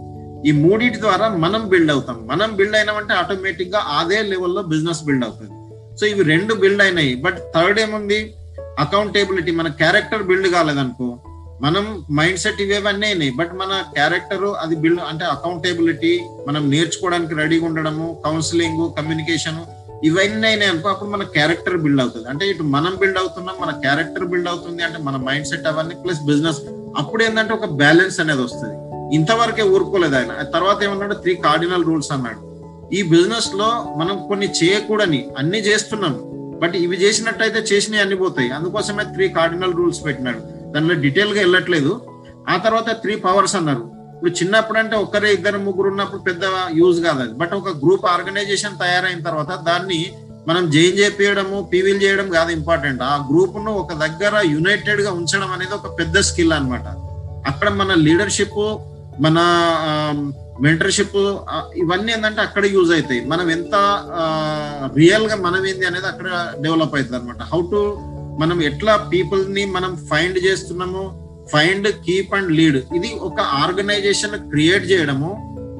ఈ మూడింటి ద్వారా మనం బిల్డ్ అవుతాం. మనం బిల్డ్ అయినామంటే ఆటోమేటిక్గా అదే లెవెల్లో బిజినెస్ బిల్డ్ అవుతుంది. సో ఇవి రెండు బిల్డ్ అయినాయి. బట్ థర్డ్ ఏముంది? అకౌంటబిలిటీ మన క్యారెక్టర్ బిల్డ్ కాలేదనుకో మనం మైండ్ సెట్ ఇవేవన్నీ అయినాయి. బట్ మన క్యారెక్టర్ అది బిల్డ్ అంటే అకౌంటబిలిటీ మనం నేర్చుకోవడానికి రెడీగా ఉండడము కౌన్సిలింగ్ కమ్యూనికేషన్ ఇవన్నీ అయినాయి అనుకో అప్పుడు మన క్యారెక్టర్ బిల్డ్ అవుతుంది. అంటే ఇటు మనం బిల్డ్ అవుతున్నాం మన క్యారెక్టర్ బిల్డ్ అవుతుంది అంటే మన మైండ్ సెట్ అవన్నీ ప్లస్ బిజినెస్ అప్పుడు ఏంటంటే ఒక బ్యాలెన్స్ అనేది వస్తుంది. ఇంతవరకే ఊరుకోలేదు ఆయన. తర్వాత ఏమన్నాడు? త్రీ కార్డినల్ రూల్స్ అన్నాడు. ఈ బిజినెస్లో మనం కొన్ని చేయకూడని అన్ని చేస్తున్నాం. బట్ ఇవి చేసినట్టయితే చేసినవి అన్ని పోతాయి. అందుకోసమే త్రీ కార్డినల్ రూల్స్ పెట్టినాడు. దానిలో డీటెయిల్గా వెళ్ళట్లేదు. ఆ తర్వాత త్రీ పవర్స్ అన్నారు. ఇప్పుడు చిన్నప్పుడు అంటే ఒక్కరే ఇద్దరు ముగ్గురు ఉన్నప్పుడు పెద్ద యూజ్ కాదు అది. బట్ ఒక గ్రూప్ ఆర్గనైజేషన్ తయారైన తర్వాత దాన్ని మనం జైన్ చేయడము పీవీలు చేయడం కాదు ఇంపార్టెంట్ ఆ గ్రూప్ను ఒక దగ్గర యునైటెడ్గా ఉంచడం అనేది ఒక పెద్ద స్కిల్ అనమాట అక్కడ మన లీడర్షిప్ మన మెంటర్షిప్ ఇవన్నీ ఏంటంటే అక్కడ యూజ్ అవుతాయి మనం ఎంత రియల్గా మనం ఏంది అనేది అక్కడ డెవలప్ అవుతుంది అనమాట హౌ టు మనం ఎట్లా పీపుల్ని మనం ఫైండ్ చేస్తున్నాము ఫైండ్ కీప్ అండ్ లీడ్ ఇది ఒక ఆర్గనైజేషన్ క్రియేట్ చేయడము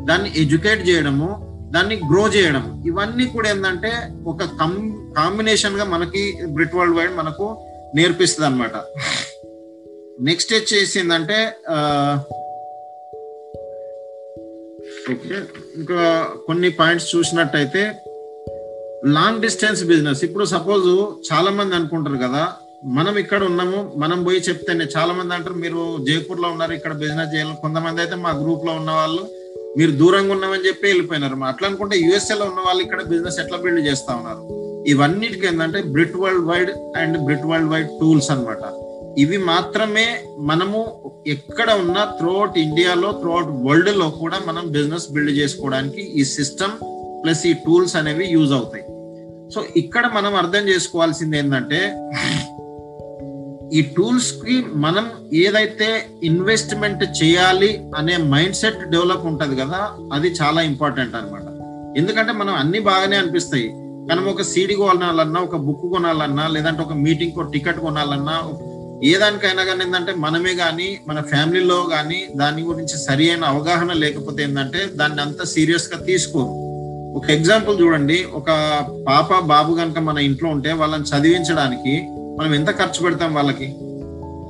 దాన్ని ఎడ్యుకేట్ చేయడము దాన్ని గ్రో చేయడం ఇవన్నీ కూడా ఏంటంటే ఒక కం కాంబినేషన్గా మనకి బ్రిట్ వరల్డ్ వైడ్ మనకు నేర్పిస్తుంది అనమాట నెక్స్ట్ వచ్చేసి ఏంటంటే ఓకే. ఇంకా కొన్ని పాయింట్స్ చూసినట్టయితే లాంగ్ డిస్టెన్స్ బిజినెస్ ఇప్పుడు సపోజ్ చాలా మంది అనుకుంటారు కదా మనం ఇక్కడ ఉన్నాము మనం పోయి చెప్తేనే చాలా మంది అంటారు మీరు జైపూర్లో ఉన్నారు ఇక్కడ బిజినెస్ చేయాలి. కొంతమంది అయితే మా గ్రూప్లో ఉన్న వాళ్ళు మీరు దూరంగా ఉన్నామని చెప్పి వెళ్ళిపోయినారు. అట్లా అనుకుంటే యుఎస్ఏ లో ఉన్న వాళ్ళు ఇక్కడ బిజినెస్ ఎట్లా బిల్డ్ చేస్తా ఉన్నారు? ఇవన్నిటికి ఏంటంటే Britt worldwide and Britt worldwide tools అనమాట ఇవి మాత్రమే మనము ఎక్కడ ఉన్నా త్రూఅవుట్ ఇండియాలో త్రూఅవుట్ వరల్డ్లో కూడా మనం బిజినెస్ బిల్డ్ చేసుకోవడానికి ఈ సిస్టమ్ ప్లస్ ఈ టూల్స్ అనేవి యూజ్ అవుతాయి. సో ఇక్కడ మనం అర్థం చేసుకోవాల్సింది ఏంటంటే ఈ టూల్స్కి మనం ఏదైతే ఇన్వెస్ట్మెంట్ చేయాలి అనే మైండ్ సెట్ డెవలప్ ఉంటుంది కదా అది చాలా ఇంపార్టెంట్ అనమాట ఎందుకంటే మనం అన్ని బాగానే అనిపిస్తాయి. మనం ఒక సీడీ కొనాలన్నా ఒక బుక్ కొనాలన్నా లేదంటే ఒక మీటింగ్ కో టికెట్ కొనాలన్నా ఏ దానికైనా కానీ ఏంటంటే మనమే కానీ మన ఫ్యామిలీలో కానీ దాని గురించి సరి అయిన అవగాహన లేకపోతే ఏంటంటే దాన్ని అంత సీరియస్గా తీసుకోరు. ఒక ఎగ్జాంపుల్ చూడండి. ఒక పాప బాబు కనుక మన ఇంట్లో ఉంటే వాళ్ళని చదివించడానికి మనం ఎంత ఖర్చు పెడతాం వాళ్ళకి?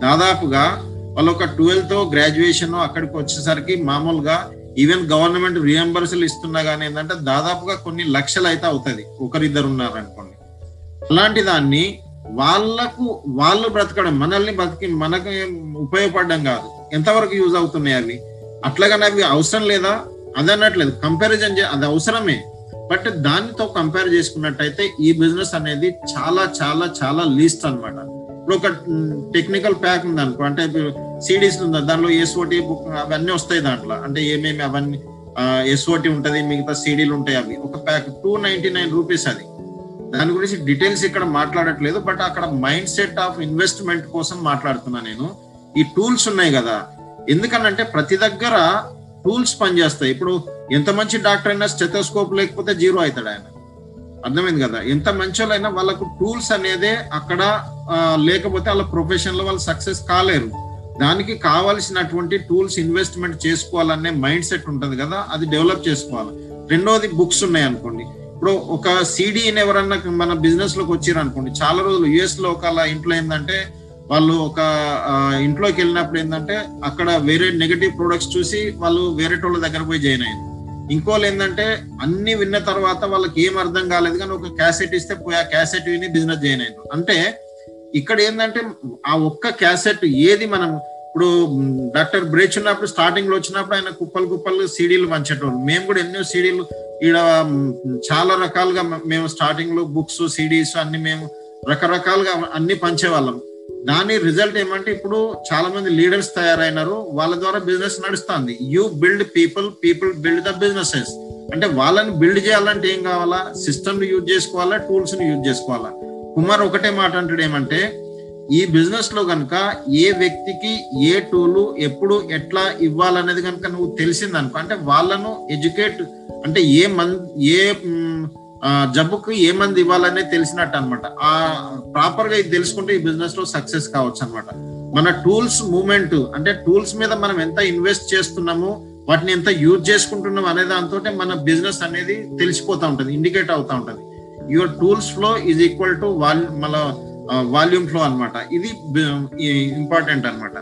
దాదాపుగా వాళ్ళు ఒక ట్వెల్త్ గ్రాడ్యుయేషన్ అక్కడికి వచ్చేసరికి మామూలుగా ఈవెన్ గవర్నమెంట్ రియంబర్సులు ఇస్తున్నా కానీ ఏంటంటే దాదాపుగా కొన్ని లక్షలు అయితే అవుతుంది. ఒకరిద్దరు ఉన్నారనుకోండి. అలాంటి దాన్ని వాళ్ళకు వాళ్ళు బ్రతకడం మనల్ని బతికి మనకు ఉపయోగపడడం కాదు. ఎంతవరకు యూజ్ అవుతున్నాయి అవి? అట్లాగనే అవి అవసరం లేదా? అది అన్నట్లేదు. కంపారిజన్ అది అవసరమే. బట్ దానితో కంపేర్ చేసుకున్నట్టయితే ఈ బిజినెస్ అనేది చాలా చాలా చాలా లీస్ట్ అనమాట ఇప్పుడు ఒక టెక్నికల్ ప్యాక్ ఉంది అనుకో అంటే సిడీస్ ఉందా? దానిలో ఎస్ఓటి బుక్ అవన్నీ వస్తాయి దాంట్లో. అంటే ఏమేమి అవన్నీ ఎస్ఓటి ఉంటది మిగతా సిడీలు ఉంటాయి అవి. ఒక pack two ninety nine rupees అది. దాని గురించి డీటెయిల్స్ ఇక్కడ మాట్లాడట్లేదు బట్ అక్కడ మైండ్ సెట్ ఆఫ్ ఇన్వెస్ట్మెంట్ కోసం మాట్లాడుతున్నా నేను. ఈ టూల్స్ ఉన్నాయి కదా. ఎందుకనంటే ప్రతి దగ్గర టూల్స్ పనిచేస్తాయి. ఇప్పుడు ఎంత మంచి డాక్టర్ అయినా స్టెథోస్కోప్ లేకపోతే జీరో అవుతాడు ఆయన. అర్థమైంది కదా? ఎంత మంచి వాళ్ళైనా వాళ్ళకు టూల్స్ అనేదే అక్కడ లేకపోతే వాళ్ళ ప్రొఫెషన్లో వాళ్ళు సక్సెస్ కాలేరు. దానికి కావాల్సినటువంటి టూల్స్ ఇన్వెస్ట్మెంట్ చేసుకోవాలనే మైండ్ సెట్ ఉంటుంది కదా అది డెవలప్ చేసుకోవాలి. రెండోది బుక్స్ ఉన్నాయి అనుకోండి. ఇప్పుడు ఒక సిడీని ఎవరన్నా మన బిజినెస్లోకి వచ్చారు అనుకోండి. చాలా రోజులు యుఎస్లో ఒక ఇంట్లో ఏంటంటే వాళ్ళు ఒక ఇంట్లోకి వెళ్ళినప్పుడు ఏంటంటే అక్కడ వేరే నెగటివ్ ప్రొడక్ట్స్ చూసి వాళ్ళు వేరే వాళ్ళ దగ్గర పోయి జాయిన్ అయ్యారు. ఇంకోళ్ళు ఏంటంటే అన్ని విన్న తర్వాత వాళ్ళకి ఏం అర్థం కాలేదు కానీ ఒక క్యాసెట్ ఇస్తే పోయి ఆ క్యాసెట్ విని బిజినెస్ జాయిన్ అయ్యారు అంటే ఇక్కడ ఏంటంటే ఆ ఒక్క క్యాసెట్ ఏది మనం ఇప్పుడు డాక్టర్ బ్రేచ్ ఉన్నప్పుడు స్టార్టింగ్లో వచ్చినప్పుడు ఆయన కుప్పలు కుప్పలు సీడీలు పంచేటోళ్ళు మేము కూడా ఎన్నో సీడీలు ఈడ చాలా రకాలుగా మేము స్టార్టింగ్లో బుక్స్ సిడీస్ అన్ని మేము రకరకాలుగా అన్ని పంచేవాళ్ళం. దాని రిజల్ట్ ఏమంటే ఇప్పుడు చాలా మంది లీడర్స్ తయారైనారు. వాళ్ళ ద్వారా బిజినెస్ నడుస్తుంది. You build people people build the businesses అంటే వాళ్ళని బిల్డ్ చేయాలంటే ఏం కావాలా? సిస్టమ్ యూజ్ చేసుకోవాలా? టూల్స్ని యూజ్ చేసుకోవాలా? కుమార్ ఒకటే మాట అంటాడు ఏమంటే ఈ బిజినెస్లో కనుక ఏ వ్యక్తికి ఏ టూలు ఎప్పుడు ఎట్లా ఇవ్వాలనేది కనుక నువ్వు తెలిసిందనుకో అంటే వాళ్ళను ఎడ్యుకేట్ అంటే ఏ మన్ ఏ జబ్బుకు ఏ మంది ఇవ్వాలనేది తెలిసినట్టు అనమాట ఆ ప్రాపర్గా ఇది తెలుసుకుంటే ఈ బిజినెస్లో సక్సెస్ కావచ్చు అనమాట మన టూల్స్ మూమెంట్ అంటే టూల్స్ మీద మనం ఎంత ఇన్వెస్ట్ చేస్తున్నాము వాటిని ఎంత యూజ్ చేసుకుంటున్నాం అనే దాంతో మన బిజినెస్ అనేది తెలిసిపోతా ఉంటుంది ఇండికేట్ అవుతా ఉంటుంది. Your tools flow is equal to wall మన వాల్యూమ్ ఫ్లో అనమాట ఇది ఇంపార్టెంట్ అనమాట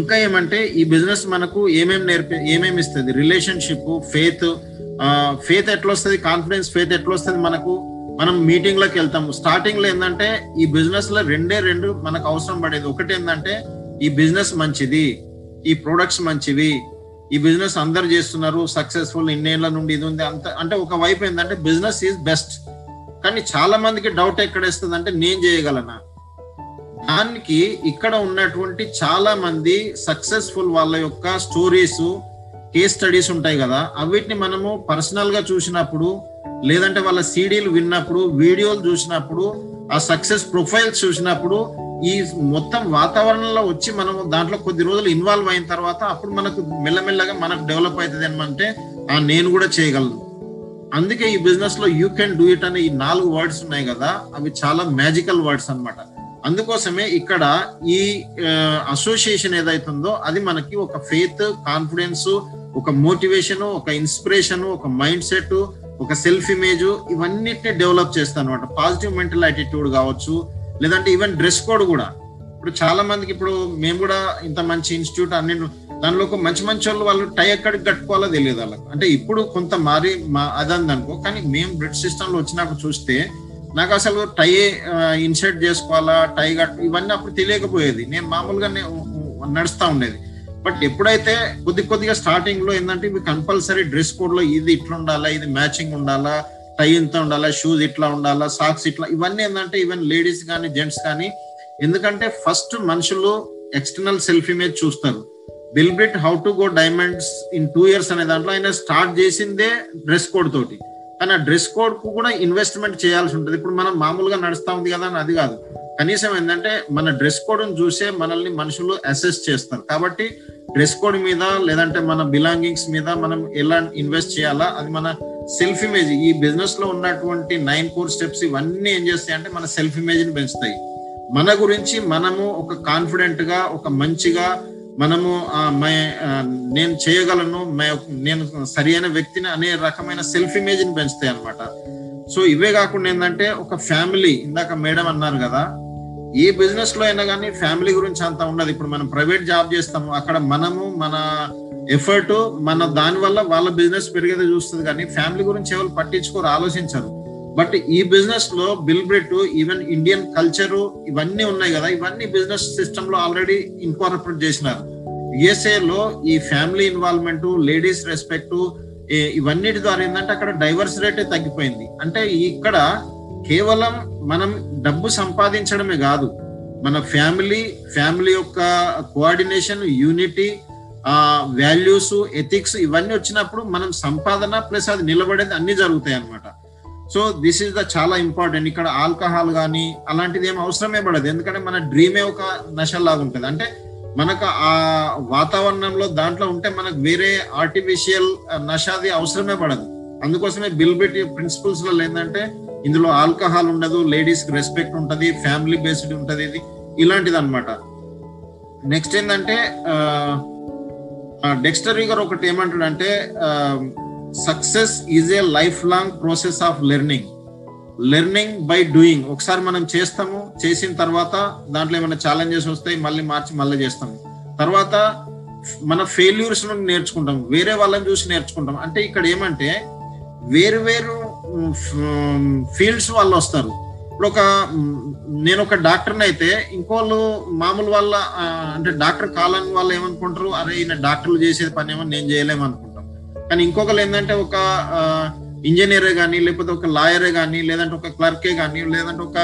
ఇంకా ఏమంటే ఈ బిజినెస్ మనకు ఏమేమి నేర్పి ఏమేమి ఇస్తుంది? రిలేషన్షిప్ ఫేత్ ఫేత్ ఎట్లా వస్తుంది కాన్ఫిడెన్స్ ఫేత్ ఎట్లా వస్తుంది మనకు మనం మీటింగ్లోకి వెళ్తాము. స్టార్టింగ్లో ఏంటంటే ఈ బిజినెస్లో రెండే రెండు మనకు అవసరం పడేది. ఒకటి ఏంటంటే ఈ బిజినెస్ మంచిది ఈ ప్రొడక్ట్స్ మంచివి ఈ బిజినెస్ అందరు చేస్తున్నారు సక్సెస్ఫుల్ ఇన్నేళ్ళ నుండి ఇది ఉంది అంత అంటే ఒక వైపు ఏంటంటే బిజినెస్ ఈజ్ బెస్ట్ కానీ చాలా మందికి డౌట్ ఎక్కడేస్తుంది అంటే నేను చేయగలనా? దానికి ఇక్కడ ఉన్నటువంటి చాలా మంది సక్సెస్ఫుల్ వాళ్ళ యొక్క స్టోరీస్ కేస్ స్టడీస్ ఉంటాయి కదా అవిటిని మనము పర్సనల్గా చూసినప్పుడు లేదంటే వాళ్ళ సీడీలు విన్నప్పుడు వీడియోలు చూసినప్పుడు ఆ సక్సెస్ ప్రొఫైల్స్ చూసినప్పుడు ఈ మొత్తం వాతావరణంలో వచ్చి మనము దాంట్లో కొద్ది రోజులు ఇన్వాల్వ్ అయిన తర్వాత అప్పుడు మనకు మెల్లమెల్లగా మనకు డెవలప్ అవుతుంది ఏమంటే ఆ నేను కూడా చేయగలను. అందుకే ఈ బిజినెస్లో యూ కెన్ డూ ఇట్ అనే ఈ నాలుగు వర్డ్స్ ఉన్నాయి కదా అవి చాలా మ్యాజికల్ వర్డ్స్ అనమాట అందుకోసమే ఇక్కడ ఈ అసోసియేషన్ ఏదైతుందో అది మనకి ఒక ఫెయిత్ కాన్ఫిడెన్స్ ఒక మోటివేషన్ ఒక ఇన్స్పిరేషన్ ఒక మైండ్ సెట్ ఒక సెల్ఫ్ ఇమేజ్ ఇవన్నిటిని డెవలప్ చేస్తాను అనమాట పాజిటివ్ మెంటల్ యాటిట్యూడ్ కావచ్చు లేదంటే ఈవెన్ డ్రెస్ కోడ్ కూడా. ఇప్పుడు చాలా మందికి ఇప్పుడు మేము కూడా ఇంత మంచి ఇన్స్టిట్యూట్ అన్ని దానిలో ఒక మంచి మంచి వాళ్ళు వాళ్ళు టై ఎక్కడికి కట్టుకోవాలో తెలియదు వాళ్ళకి. అంటే ఇప్పుడు కొంత మారి మా అదంది అనుకో కానీ మేము బ్రిడ్ సిస్టంలో వచ్చినప్పుడు చూస్తే నాకు అసలు టై ఇన్సర్ట్ చేసుకోవాలా టై కట్టు ఇవన్నీ అప్పుడు తెలియకపోయేది. నేను మామూలుగా నడుస్తూ ఉండేది. బట్ ఎప్పుడైతే కొద్ది కొద్దిగా స్టార్టింగ్లో ఏంటంటే ఇవి కంపల్సరీ డ్రెస్ కోడ్లో ఇది ఇట్లా ఉండాలా ఇది మ్యాచింగ్ ఉండాలా టై ఇంత ఉండాలా షూస్ ఇట్లా ఉండాలా సాక్స్ ఇట్లా ఇవన్నీ ఏంటంటే ఈవెన్ లేడీస్ కానీ జెంట్స్ కానీ ఎందుకంటే ఫస్ట్ మనుషులు ఎక్స్టర్నల్ సెల్ఫ్ ఇమేజ్ చూస్తారు. Bill Britt how to go diamonds in two years అనే దాంట్లో ఆయన స్టార్ట్ చేసిందే డ్రెస్ కోడ్ తోటి. కానీ ఆ డ్రెస్ కోడ్కు కూడా ఇన్వెస్ట్మెంట్ చేయాల్సి ఉంటుంది. ఇప్పుడు మనం మామూలుగా నడుస్తా ఉంది కదా అని అది కాదు. కనీసం ఏంటంటే మన డ్రెస్ కోడ్ చూసే మనల్ని మనుషులు అసెస్ చేస్తారు. కాబట్టి డ్రెస్ కోడ్ మీద లేదంటే మన బిలాంగింగ్స్ మీద మనం ఎలా ఇన్వెస్ట్ చేయాలా? అది మన సెల్ఫ్ ఇమేజ్. ఈ బిజినెస్లో ఉన్నటువంటి నైన్ కోర్ స్టెప్స్ ఇవన్నీ ఏం చేస్తాయి అంటే మన సెల్ఫ్ ఇమేజ్ని పెంచుతాయి. మన గురించి మనము ఒక కాన్ఫిడెంట్గా ఒక మంచిగా మనము నేను చేయగలను నేను సరి అయిన వ్యక్తిని అనే రకమైన సెల్ఫ్ ఇమేజ్ని పెంచుతాయి అనమాట సో ఇవే కాకుండా ఏంటంటే ఒక ఫ్యామిలీ ఇందాక మేడం అన్నారు కదా ఏ బిజినెస్లో అయినా కానీ ఫ్యామిలీ గురించి అంత ఉండదు. ఇప్పుడు మనం ప్రైవేట్ జాబ్ చేస్తాము అక్కడ మనము మన ఎఫర్ట్ మన దాని వల్ల వాళ్ళ బిజినెస్ పెరిగేది చూస్తుంది. కానీ ఫ్యామిలీ గురించి ఎవరు పట్టించుకోరు ఆలోచించరు. బట్ ఈ బిజినెస్లో బిల్బ్రిట్ ఈవెన్ ఇండియన్ కల్చర్ ఇవన్నీ ఉన్నాయి కదా. ఇవన్నీ బిజినెస్ సిస్టమ్లో ఆల్రెడీ ఇన్కార్పొరేట్ చేసినారు. యుఎస్ఏ లో ఈ ఫ్యామిలీ ఇన్వాల్వ్మెంట్ లేడీస్ రెస్పెక్ట్ ఇవన్నిటి ద్వారా ఏంటంటే అక్కడ డైవర్స్ రేటే తగ్గిపోయింది. అంటే ఇక్కడ కేవలం మనం డబ్బు సంపాదించడమే కాదు మన ఫ్యామిలీ ఫ్యామిలీ యొక్క కోఆర్డినేషన్ యూనిటీ వాల్యూస్ ఎథిక్స్ ఇవన్నీ వచ్చినప్పుడు మనం సంపాదన ప్లస్ అది నిలబడేది అన్ని జరుగుతాయి అనమాట సో దిస్ ఇస్ ద చాలా ఇంపార్టెంట్ ఇక్కడ ఆల్కహాల్ కానీ అలాంటిది ఏం అవసరమే పడదు. ఎందుకంటే మన డ్రీమే ఒక నషల్లాగా ఉంటుంది. అంటే మనకు ఆ వాతావరణంలో దాంట్లో ఉంటే మనకు వేరే ఆర్టిఫిషియల్ నషాది అవసరమే పడదు. అందుకోసమే బిల్బిట్ ప్రిన్సిపల్స్లో ఏంటంటే ఇందులో ఆల్కహాల్ ఉండదు లేడీస్కి రెస్పెక్ట్ ఉంటుంది ఫ్యామిలీ బేస్డ్ ఉంటుంది ఇది ఇలాంటిది అనమాట నెక్స్ట్ ఏంటంటే డెక్స్టర్ గారు ఒకటి ఏమంటాడంటే success is a life long process of learning learning by doing ఒకసారి మనం చేస్తాము చేసిన తర్వాత దాంట్లో ఏమైనా ఛాలెంజెస్ వస్తాయి మళ్ళీ మార్చి మళ్ళీ చేస్తాము. తర్వాత మన ఫెయిల్యూర్స్ నుండి నేర్చుకుంటాం వేరే వాళ్ళని చూసి నేర్చుకుంటాం అంటే ఇక్కడ ఏమంటే వేరు వేరు ఫీల్డ్స్ వాళ్ళు వస్తారు. ఇప్పుడు ఒక నేను ఒక డాక్టర్ని అయితే ఇంకోళ్ళు మామూలు వాళ్ళ అంటే డాక్టర్ కాలని వాళ్ళు ఏమనుకుంటారు? అరే ఈయన డాక్టర్లు చేసే పని ఏమో నేను చేయలేమనుకుంటాను కానీ ఇంకొకరు ఏంటంటే ఒక ఇంజనీరే కానీ లేకపోతే ఒక లాయరే కానీ లేదంటే ఒక క్లర్కే కానీ లేదంటే ఒక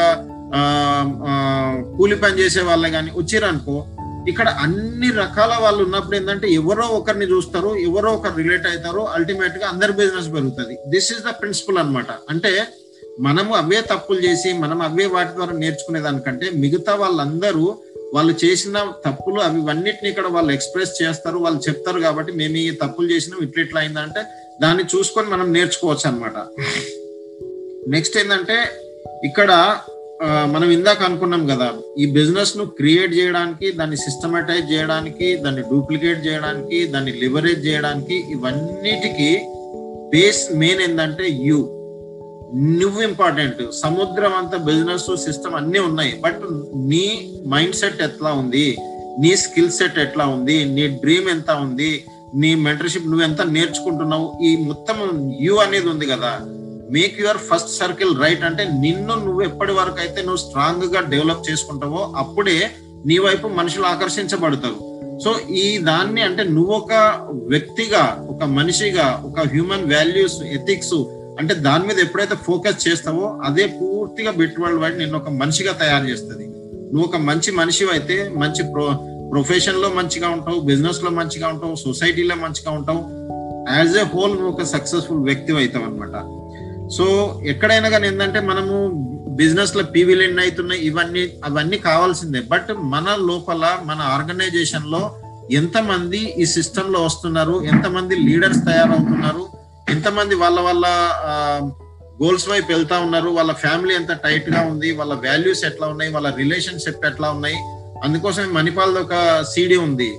కూలి పని చేసే వాళ్ళే కానీ వచ్చిరనుకో ఇక్కడ అన్ని రకాల వాళ్ళు ఉన్నప్పుడు ఏంటంటే ఎవరో ఒకరిని చూస్తారు ఎవరో ఒకరు రిలేట్ అవుతారు అల్టిమేట్గా అందరి బిజినెస్ పెరుగుతుంది. దిస్ ఇస్ ద ప్రిన్సిపల్ అనమాట అంటే మనము అవే తప్పులు చేసి మనం అవే వాటి ద్వారా నేర్చుకునే దానికంటే మిగతా వాళ్ళందరూ వాళ్ళు చేసిన తప్పులు అవి అన్నిటిని ఇక్కడ వాళ్ళు ఎక్స్ప్రెస్ చేస్తారు వాళ్ళు చెప్తారు కాబట్టి మేము ఈ తప్పులు చేసినాం ఇట్లా ఇట్లా అయిందంటే దాన్ని చూసుకొని మనం నేర్చుకోవచ్చు అనమాట నెక్స్ట్ ఏంటంటే ఇక్కడ మనం ఇందాక అనుకున్నాం కదా ఈ బిజినెస్ను క్రియేట్ చేయడానికి దాన్ని సిస్టమేటైజ్ చేయడానికి దాన్ని డూప్లికేట్ చేయడానికి దాన్ని లివరేజ్ చేయడానికి ఇవన్నిటికి బేస్ మెయిన్ ఏంటంటే యూ నువ్వు ఇంపార్టెంట్ సముద్రం అంత బిజినెస్ సిస్టమ్ అన్ని ఉన్నాయి. బట్ నీ మైండ్ సెట్ ఎట్లా ఉంది? నీ స్కిల్ సెట్ ఎట్లా ఉంది? నీ డ్రీమ్ ఎంత ఉంది? నీ మెంటర్షిప్ నువ్వు ఎంత నేర్చుకుంటున్నావు? ఈ మొత్తం యూ అనేది ఉంది కదా. Make your first circle right అంటే నిన్ను నువ్వు ఎప్పటి వరకు అయితే నువ్వు స్ట్రాంగ్గా డెవలప్ చేసుకుంటావో అప్పుడే నీ వైపు మనుషులు ఆకర్షించబడతారు. సో ఈ దాన్ని అంటే నువ్వు ఒక వ్యక్తిగా ఒక మనిషిగా ఒక హ్యూమన్ వాల్యూస్ ఎథిక్స్ అంటే దాని మీద ఎప్పుడైతే ఫోకస్ చేస్తావో అదే పూర్తిగా బిట్ వరల్డ్ వైడ్ నిన్ను ఒక మనిషిగా తయారు చేస్తుంది. నువ్వు ఒక మంచి మనిషి అయితే మంచి ప్రొ ప్రొఫెషన్లో మంచిగా ఉంటావు బిజినెస్లో మంచిగా ఉంటావు సొసైటీలో మంచిగా ఉంటావు. యాజ్ ఏ హోల్ నువ్వు ఒక సక్సెస్ఫుల్ వ్యక్తి అవుతావు అనమాట సో ఎక్కడైనా కానీ ఏంటంటే మనము బిజినెస్లో పీవీలు ఎన్ని అవుతున్నాయి ఇవన్నీ అవన్నీ కావాల్సిందే. బట్ మన లోపల మన ఆర్గనైజేషన్లో ఎంతమంది ఈ సిస్టమ్లో వస్తున్నారు ఎంతమంది లీడర్స్ తయారవుతున్నారు ఎంతమంది వాళ్ళ వాళ్ళ గోల్స్ వైపు వెళ్తా ఉన్నారు. వాళ్ళ ఫ్యామిలీ ఎంత టైట్గా ఉంది వాళ్ళ వాల్యూస్ ఎట్లా ఉన్నాయి వాళ్ళ రిలేషన్షిప్ ఎట్లా ఉన్నాయి. అందుకోసం మణిపాల్ ఒక సీడీ ఉంది.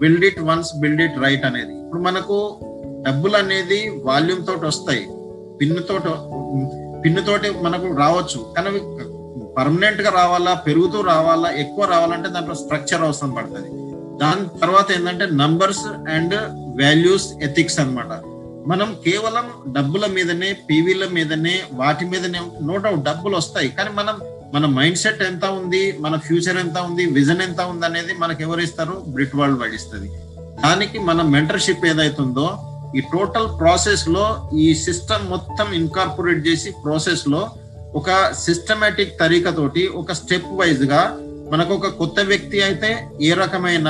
Build it once build it right అనేది. ఇప్పుడు మనకు డబ్బులు అనేది వాల్యూమ్ తోటి వస్తాయి. పిన్ను తోటి పిన్ను తోటి మనకు రావచ్చు. కానీ పర్మనెంట్గా రావాలా పెరుగుతూ రావాలా ఎక్కువ రావాలంటే దాంట్లో స్ట్రక్చర్ అవసరం పడుతుంది. దాని తర్వాత ఏంటంటే నంబర్స్ అండ్ వాల్యూస్ ఎథిక్స్ అనమాట మనం కేవలం డబ్బుల మీదనే పీవీల మీదనే వాటి మీదనే నో డౌట్ డబ్బులు వస్తాయి. కానీ మనం మన మైండ్ సెట్ ఎంత ఉంది మన ఫ్యూచర్ ఎంత ఉంది విజన్ ఎంత ఉంది అనేది మనకు ఎవరు ఇస్తారు? బ్రిట్ వరల్డ్ వైడ్ ఇస్తుంది. దానికి మన మెంటర్షిప్ ఏదైతుందో ఈ టోటల్ ప్రాసెస్లో ఈ సిస్టమ్ మొత్తం ఇన్కార్పొరేట్ చేసి ప్రాసెస్లో ఒక సిస్టమేటిక్ తరీకతోటి ఒక స్టెప్ వైజ్గా మనకు ఒక కొత్త వ్యక్తి అయితే ఏ రకమైన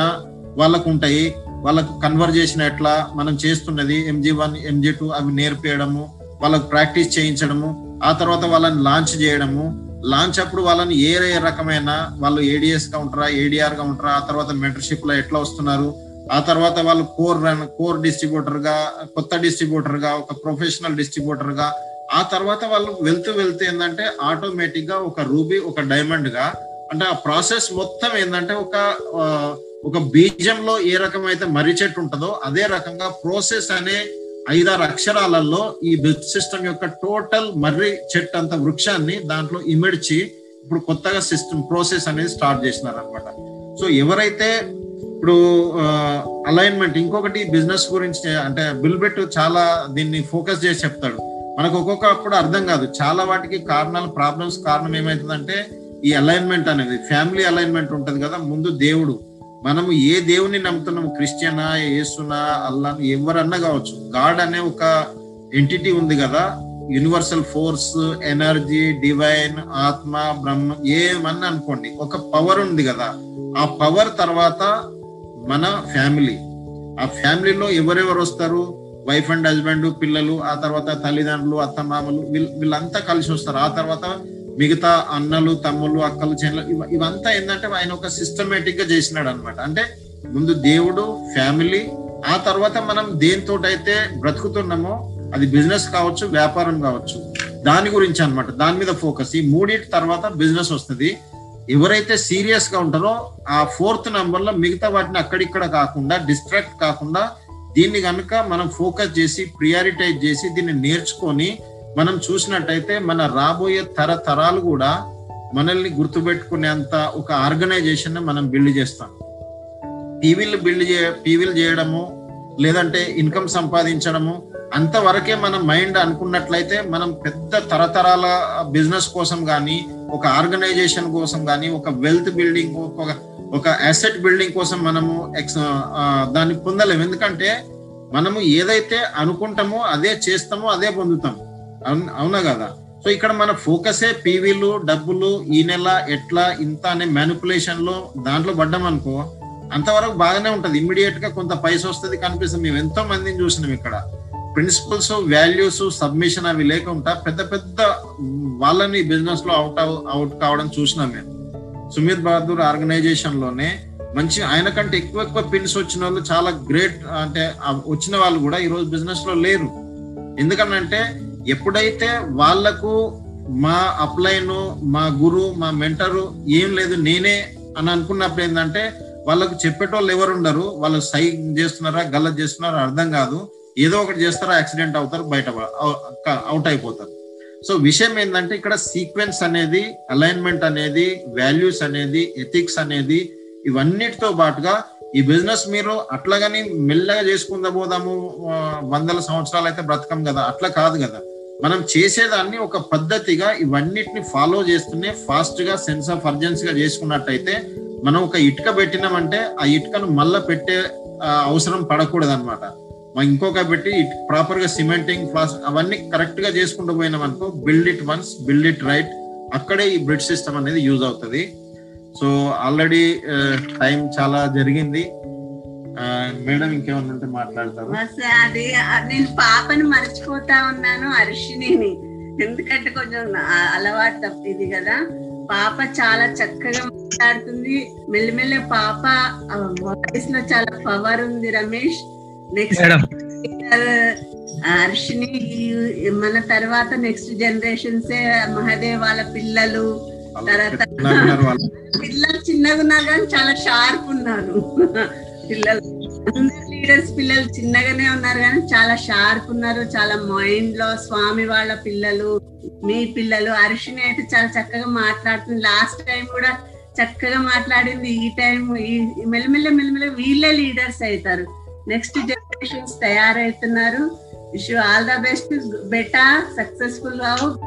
వాళ్ళకు ఉంటాయి వాళ్ళకు కన్వర్జేషన్ ఎట్లా మనం చేస్తున్నది ఎంజీ వన్ ఎంజీ టూ అవి నేర్పేయడము వాళ్ళకు ప్రాక్టీస్ చేయించడము ఆ తర్వాత వాళ్ళని లాంచ్ చేయడము లాంచ్ అప్పుడు వాళ్ళని ఏ ఏ రకమైన వాళ్ళు ఏడిఎస్గా ఉంటారా ఏడిఆర్గా ఉంటారా ఆ తర్వాత మెంటర్షిప్లో ఎట్లా వస్తున్నారు ఆ తర్వాత వాళ్ళు కోర్ రన్ కోర్ డిస్ట్రిబ్యూటర్గా కొత్త డిస్ట్రిబ్యూటర్గా ఒక ప్రొఫెషనల్ డిస్ట్రిబ్యూటర్గా ఆ తర్వాత వాళ్ళు వెళ్తూ వెళ్తూ ఏంటంటే ఆటోమేటిక్గా ఒక రూబీ ఒక డైమండ్గా అంటే ఆ ప్రాసెస్ మొత్తం ఏంటంటే ఒక ఒక బీజంలో ఏ రకమైతే మర్రి చెట్టు ఉంటుందో అదే రకంగా ప్రోసెస్ అనే ఐదారు అక్షరాలలో ఈ బెల్త్ సిస్టమ్ యొక్క టోటల్ మర్రి చెట్టు అంత వృక్షాన్ని దాంట్లో ఇమిడ్చి ఇప్పుడు కొత్తగా సిస్టమ్ ప్రోసెస్ అనేది స్టార్ట్ చేసినారు అనమాట సో ఎవరైతే ఇప్పుడు అలైన్మెంట్ ఇంకొకటి బిజినెస్ గురించి అంటే బిల్బెట్ చాలా దీన్ని ఫోకస్ చేసి చెప్తాడు. మనకు ఒక్కొక్కప్పుడు అర్థం కాదు. చాలా వాటికి కారణాలు ప్రాబ్లమ్స్ కారణం ఏమైతుందంటే ఈ అలైన్మెంట్ అనేది ఫ్యామిలీ అలైన్మెంట్ ఉంటుంది కదా ముందు దేవుడు. మనము ఏ దేవుని నమ్ముతున్నాము? క్రిస్టియనా యేసునా అల్లా ఎవరన్నా కావచ్చు. గాడ్ అనే ఒక ఎంటిటీ ఉంది కదా. యూనివర్సల్ ఫోర్స్ ఎనర్జీ డివైన్ ఆత్మ బ్రహ్మ ఏమన్నా అనుకోండి. ఒక పవర్ ఉంది కదా. ఆ పవర్ తర్వాత మన ఫ్యామిలీ ఆ ఫ్యామిలీలో ఎవరెవరు వస్తారు? వైఫ్ అండ్ హస్బెండ్ పిల్లలు ఆ తర్వాత తల్లిదండ్రులు అత్తమామలు వీళ్ళంతా కలిసి వస్తారు. ఆ తర్వాత మిగతా అన్నలు తమ్ముళ్ళు అక్కలు చెల్లెలు ఇవంతా ఏంటంటే ఆయన ఒక సిస్టమేటిక్గా చేసినాడు అనమాట అంటే ముందు దేవుడు ఫ్యామిలీ ఆ తర్వాత మనం దేనితోటైతే బ్రతుకుతున్నామో అది బిజినెస్ కావచ్చు వ్యాపారం కావచ్చు దాని గురించి అనమాట దాని మీద ఫోకస్ ఈ మూడింటి తర్వాత బిజినెస్ వస్తుంది. ఎవరైతే సీరియస్గా ఉంటారో ఆ ఫోర్త్ నంబర్లో మిగతా వాటిని అక్కడిక్కడ కాకుండా డిస్ట్రాక్ట్ కాకుండా దీన్ని కనుక మనం ఫోకస్ చేసి ప్రియారిటైజ్ చేసి దీన్ని నేర్చుకొని మనం చూసినట్టయితే మన రాబోయే తరతరాలు కూడా మనల్ని గుర్తుపెట్టుకునేంత ఒక ఆర్గనైజేషన్ మనం బిల్డ్ చేస్తాం. టీవీలు బిల్డ్ చే టీవీలు చేయడము లేదంటే ఇన్కమ్ సంపాదించడము అంతవరకే మన మైండ్ అనుకున్నట్లయితే మనం పెద్ద తరతరాల బిజినెస్ కోసం కానీ ఒక ఆర్గనైజేషన్ కోసం కానీ ఒక వెల్త్ బిల్డింగ్ ఒక ఒక అసెట్ బిల్డింగ్ కోసం మనము ఎక్స్ దాన్ని పొందలేము. ఎందుకంటే మనము ఏదైతే అనుకుంటామో అదే చేస్తామో అదే పొందుతాం. అవునా కదా? సో ఇక్కడ మన ఫోకసే పీవీలు డబ్బులు ఈ నెల ఎట్లా ఇంత అనే మ్యానిపులేషన్లో దాంట్లో పడ్డాం అనుకో అంతవరకు బాగానే ఉంటది. ఇమ్మీడియట్గా కొంత పైస వస్తుంది కనిపిస్తుంది. మేము ఎంతో మందిని చూసినాం ఇక్కడ. ప్రిన్సిపల్స్ వాల్యూస్ సబ్మిషన్ అవి లేకుండా పెద్ద పెద్ద వాళ్ళని బిజినెస్లో అవుట్ అవుట్ కావడం చూసినాం మేము. సుమీర్ బహదూర్ ఆర్గనైజేషన్లోనే మంచి ఆయన కంటే ఎక్కువ ఎక్కువ పిన్స్ వచ్చిన వాళ్ళు చాలా గ్రేట్ అంటే వచ్చిన వాళ్ళు కూడా ఈరోజు బిజినెస్లో లేరు. ఎందుకనంటే ఎప్పుడైతే వాళ్ళకు మా అప్లైన్ మా గురు మా మెంటరు ఏం లేదు నేనే అని అనుకున్నప్పుడు ఏంటంటే వాళ్ళకు చెప్పేటోళ్ళు ఎవరు ఉండరు వాళ్ళు సై చేస్తున్నారా గల్ల చేస్తున్నారా అర్థం కాదు. ఏదో ఒకటి చేస్తారా యాక్సిడెంట్ అవుతారు బయట అవుట్ అయిపోతారు. సో విషయం ఏంటంటే ఇక్కడ సీక్వెన్స్ అనేది అలైన్మెంట్ అనేది వాల్యూస్ అనేది ఎథిక్స్ అనేది ఇవన్నిటితో పాటుగా ఈ బిజినెస్ మీరు అట్లాగని మెల్లగా చేసుకుందా పోదాము వందల సంవత్సరాలు అయితే బ్రతకం కదా అట్లా కాదు కదా. మనం చేసేదాన్ని ఒక పద్ధతిగా ఇవన్నిటిని ఫాలో చేస్తూనే ఫాస్ట్గా సెన్స్ ఆఫ్ అర్జెన్సీ గా చేసుకున్నట్టయితే మనం ఒక ఇటుక పెట్టినామంటే ఆ ఇటుకను మళ్ళా పెట్టే అవసరం పడకూడదు అనమాట ఇంకొక పెట్టి ప్రాపర్గా సిమెంటింగ్ ప్లాస్ అవన్నీ కరెక్ట్గా చేసుకుంటూ పోయినాం అనుకో build it once build it right అక్కడే ఈ బ్రిడ్ సిస్టమ్ అనేది యూజ్ అవుతుంది. సో ఆల్రెడీ టైం చాలా జరిగింది. మేడం ఇంకేమన్నా ఉంటే మాట్లాడతారు బస్ అది నేను పాపని మర్చిపోతా ఉన్నాను అర్షినిని. ఎందుకంటే కొంచెం అలవాటు తప్పిది కదా. పాప చాలా చక్కగా మాట్లాడుతుంది. మెల్లిమెల్లి పాప వాయిస్లో చాలా పవర్ ఉంది రమేష్. నెక్స్ట్ హర్షిని ఈ- మన తర్వాత నెక్స్ట్ జనరేషన్స్ మహదేవ్ వాళ్ళ పిల్లలు తర్వాత. పిల్లలు చిన్నగా ఉన్నారు కానీ చాలా షార్ప్ ఉన్నారు పిల్లలు అందరు లీడర్స్ పిల్లలు చిన్నగానే ఉన్నారు కానీ చాలా షార్ప్ ఉన్నారు చాలా మైండ్లో స్వామి వాళ్ళ పిల్లలు మీ పిల్లలు. అరిషిని అయితే చాలా చక్కగా మాట్లాడుతుంది. లాస్ట్ టైం కూడా చక్కగా మాట్లాడింది. ఈ టైం ఈ మెల్లమెల్ల మెల్లమెల్ల వీళ్ళే లీడర్స్ అవుతారు. నెక్స్ట్ జనరేషన్స్ తయారవుతున్నారు. Wish all the best beta successful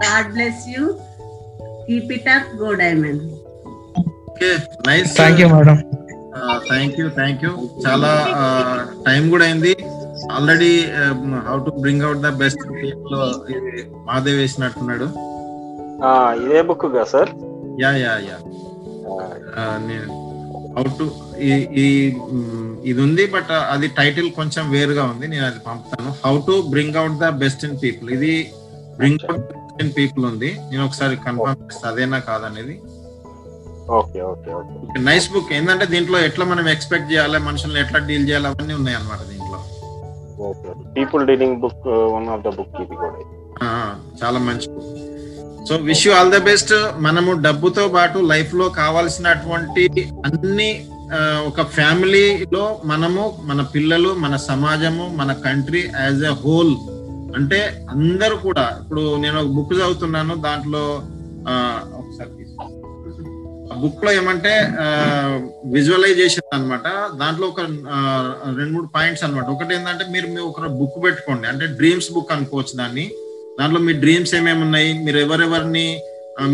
God bless you keep it up go diamond thank you madam thank you thank you చాలా టైం కూడా అయింది. Already how to bring out the best people Mahadev వేసినట్టున్నాడు. ఇదే బుక్గా sir yeah yeah yeah. నేను how to ఈ ఇది ఉంది but అది టైటిల్ కొంచెం వేరుగా ఉంది. నేను అది పంపుతాను. How to bring out the best in people ఇది బ్రింగ్ అవుట్ ఇన్ పీపుల్ ఉంది. నేను ఒకసారి కన్ఫర్మ్ చేస్తాను అదేనా కాదనేది? Okay okay okay. Nice book ఏంటంటే దీంట్లో ఎట్లా మనం ఎక్స్పెక్ట్ చేయాలి మనుషుల్ని ఎట్లా డీల్ చేయాలి అవన్నీ ఉన్నాయి అన్నమాట దీంట్లో. Okay people dealing book one of the book ఇది కూడా. చాలా మంచి book. So wish you all the best మనము డబ్బుతో పాటు లైఫ్లో కావాల్సినటువంటి అన్ని ఒక ఫ్యామిలీలో మనము మన పిల్లలు మన సమాజము మన కంట్రీ యాజ్ ఎ హోల్ అంటే అందరూ కూడా ఇప్పుడు నేను ఒక బుక్ చదువుతున్నాను దాంట్లో బుక్లో ఏమంటే విజువలైజేషన్ అన్నమాట. దాంట్లో ఒక రెండు మూడు పాయింట్స్ అన్నమాట. ఒకటి ఏంటంటే మీరు మీ ఒక బుక్ పెట్టుకోండి. అంటే డ్రీమ్స్ బుక్ అనుకోవచ్చు దాన్ని. దాంట్లో మీ డ్రీమ్స్ ఏమేమి ఉన్నాయి? మీరు ఎవరెవరిని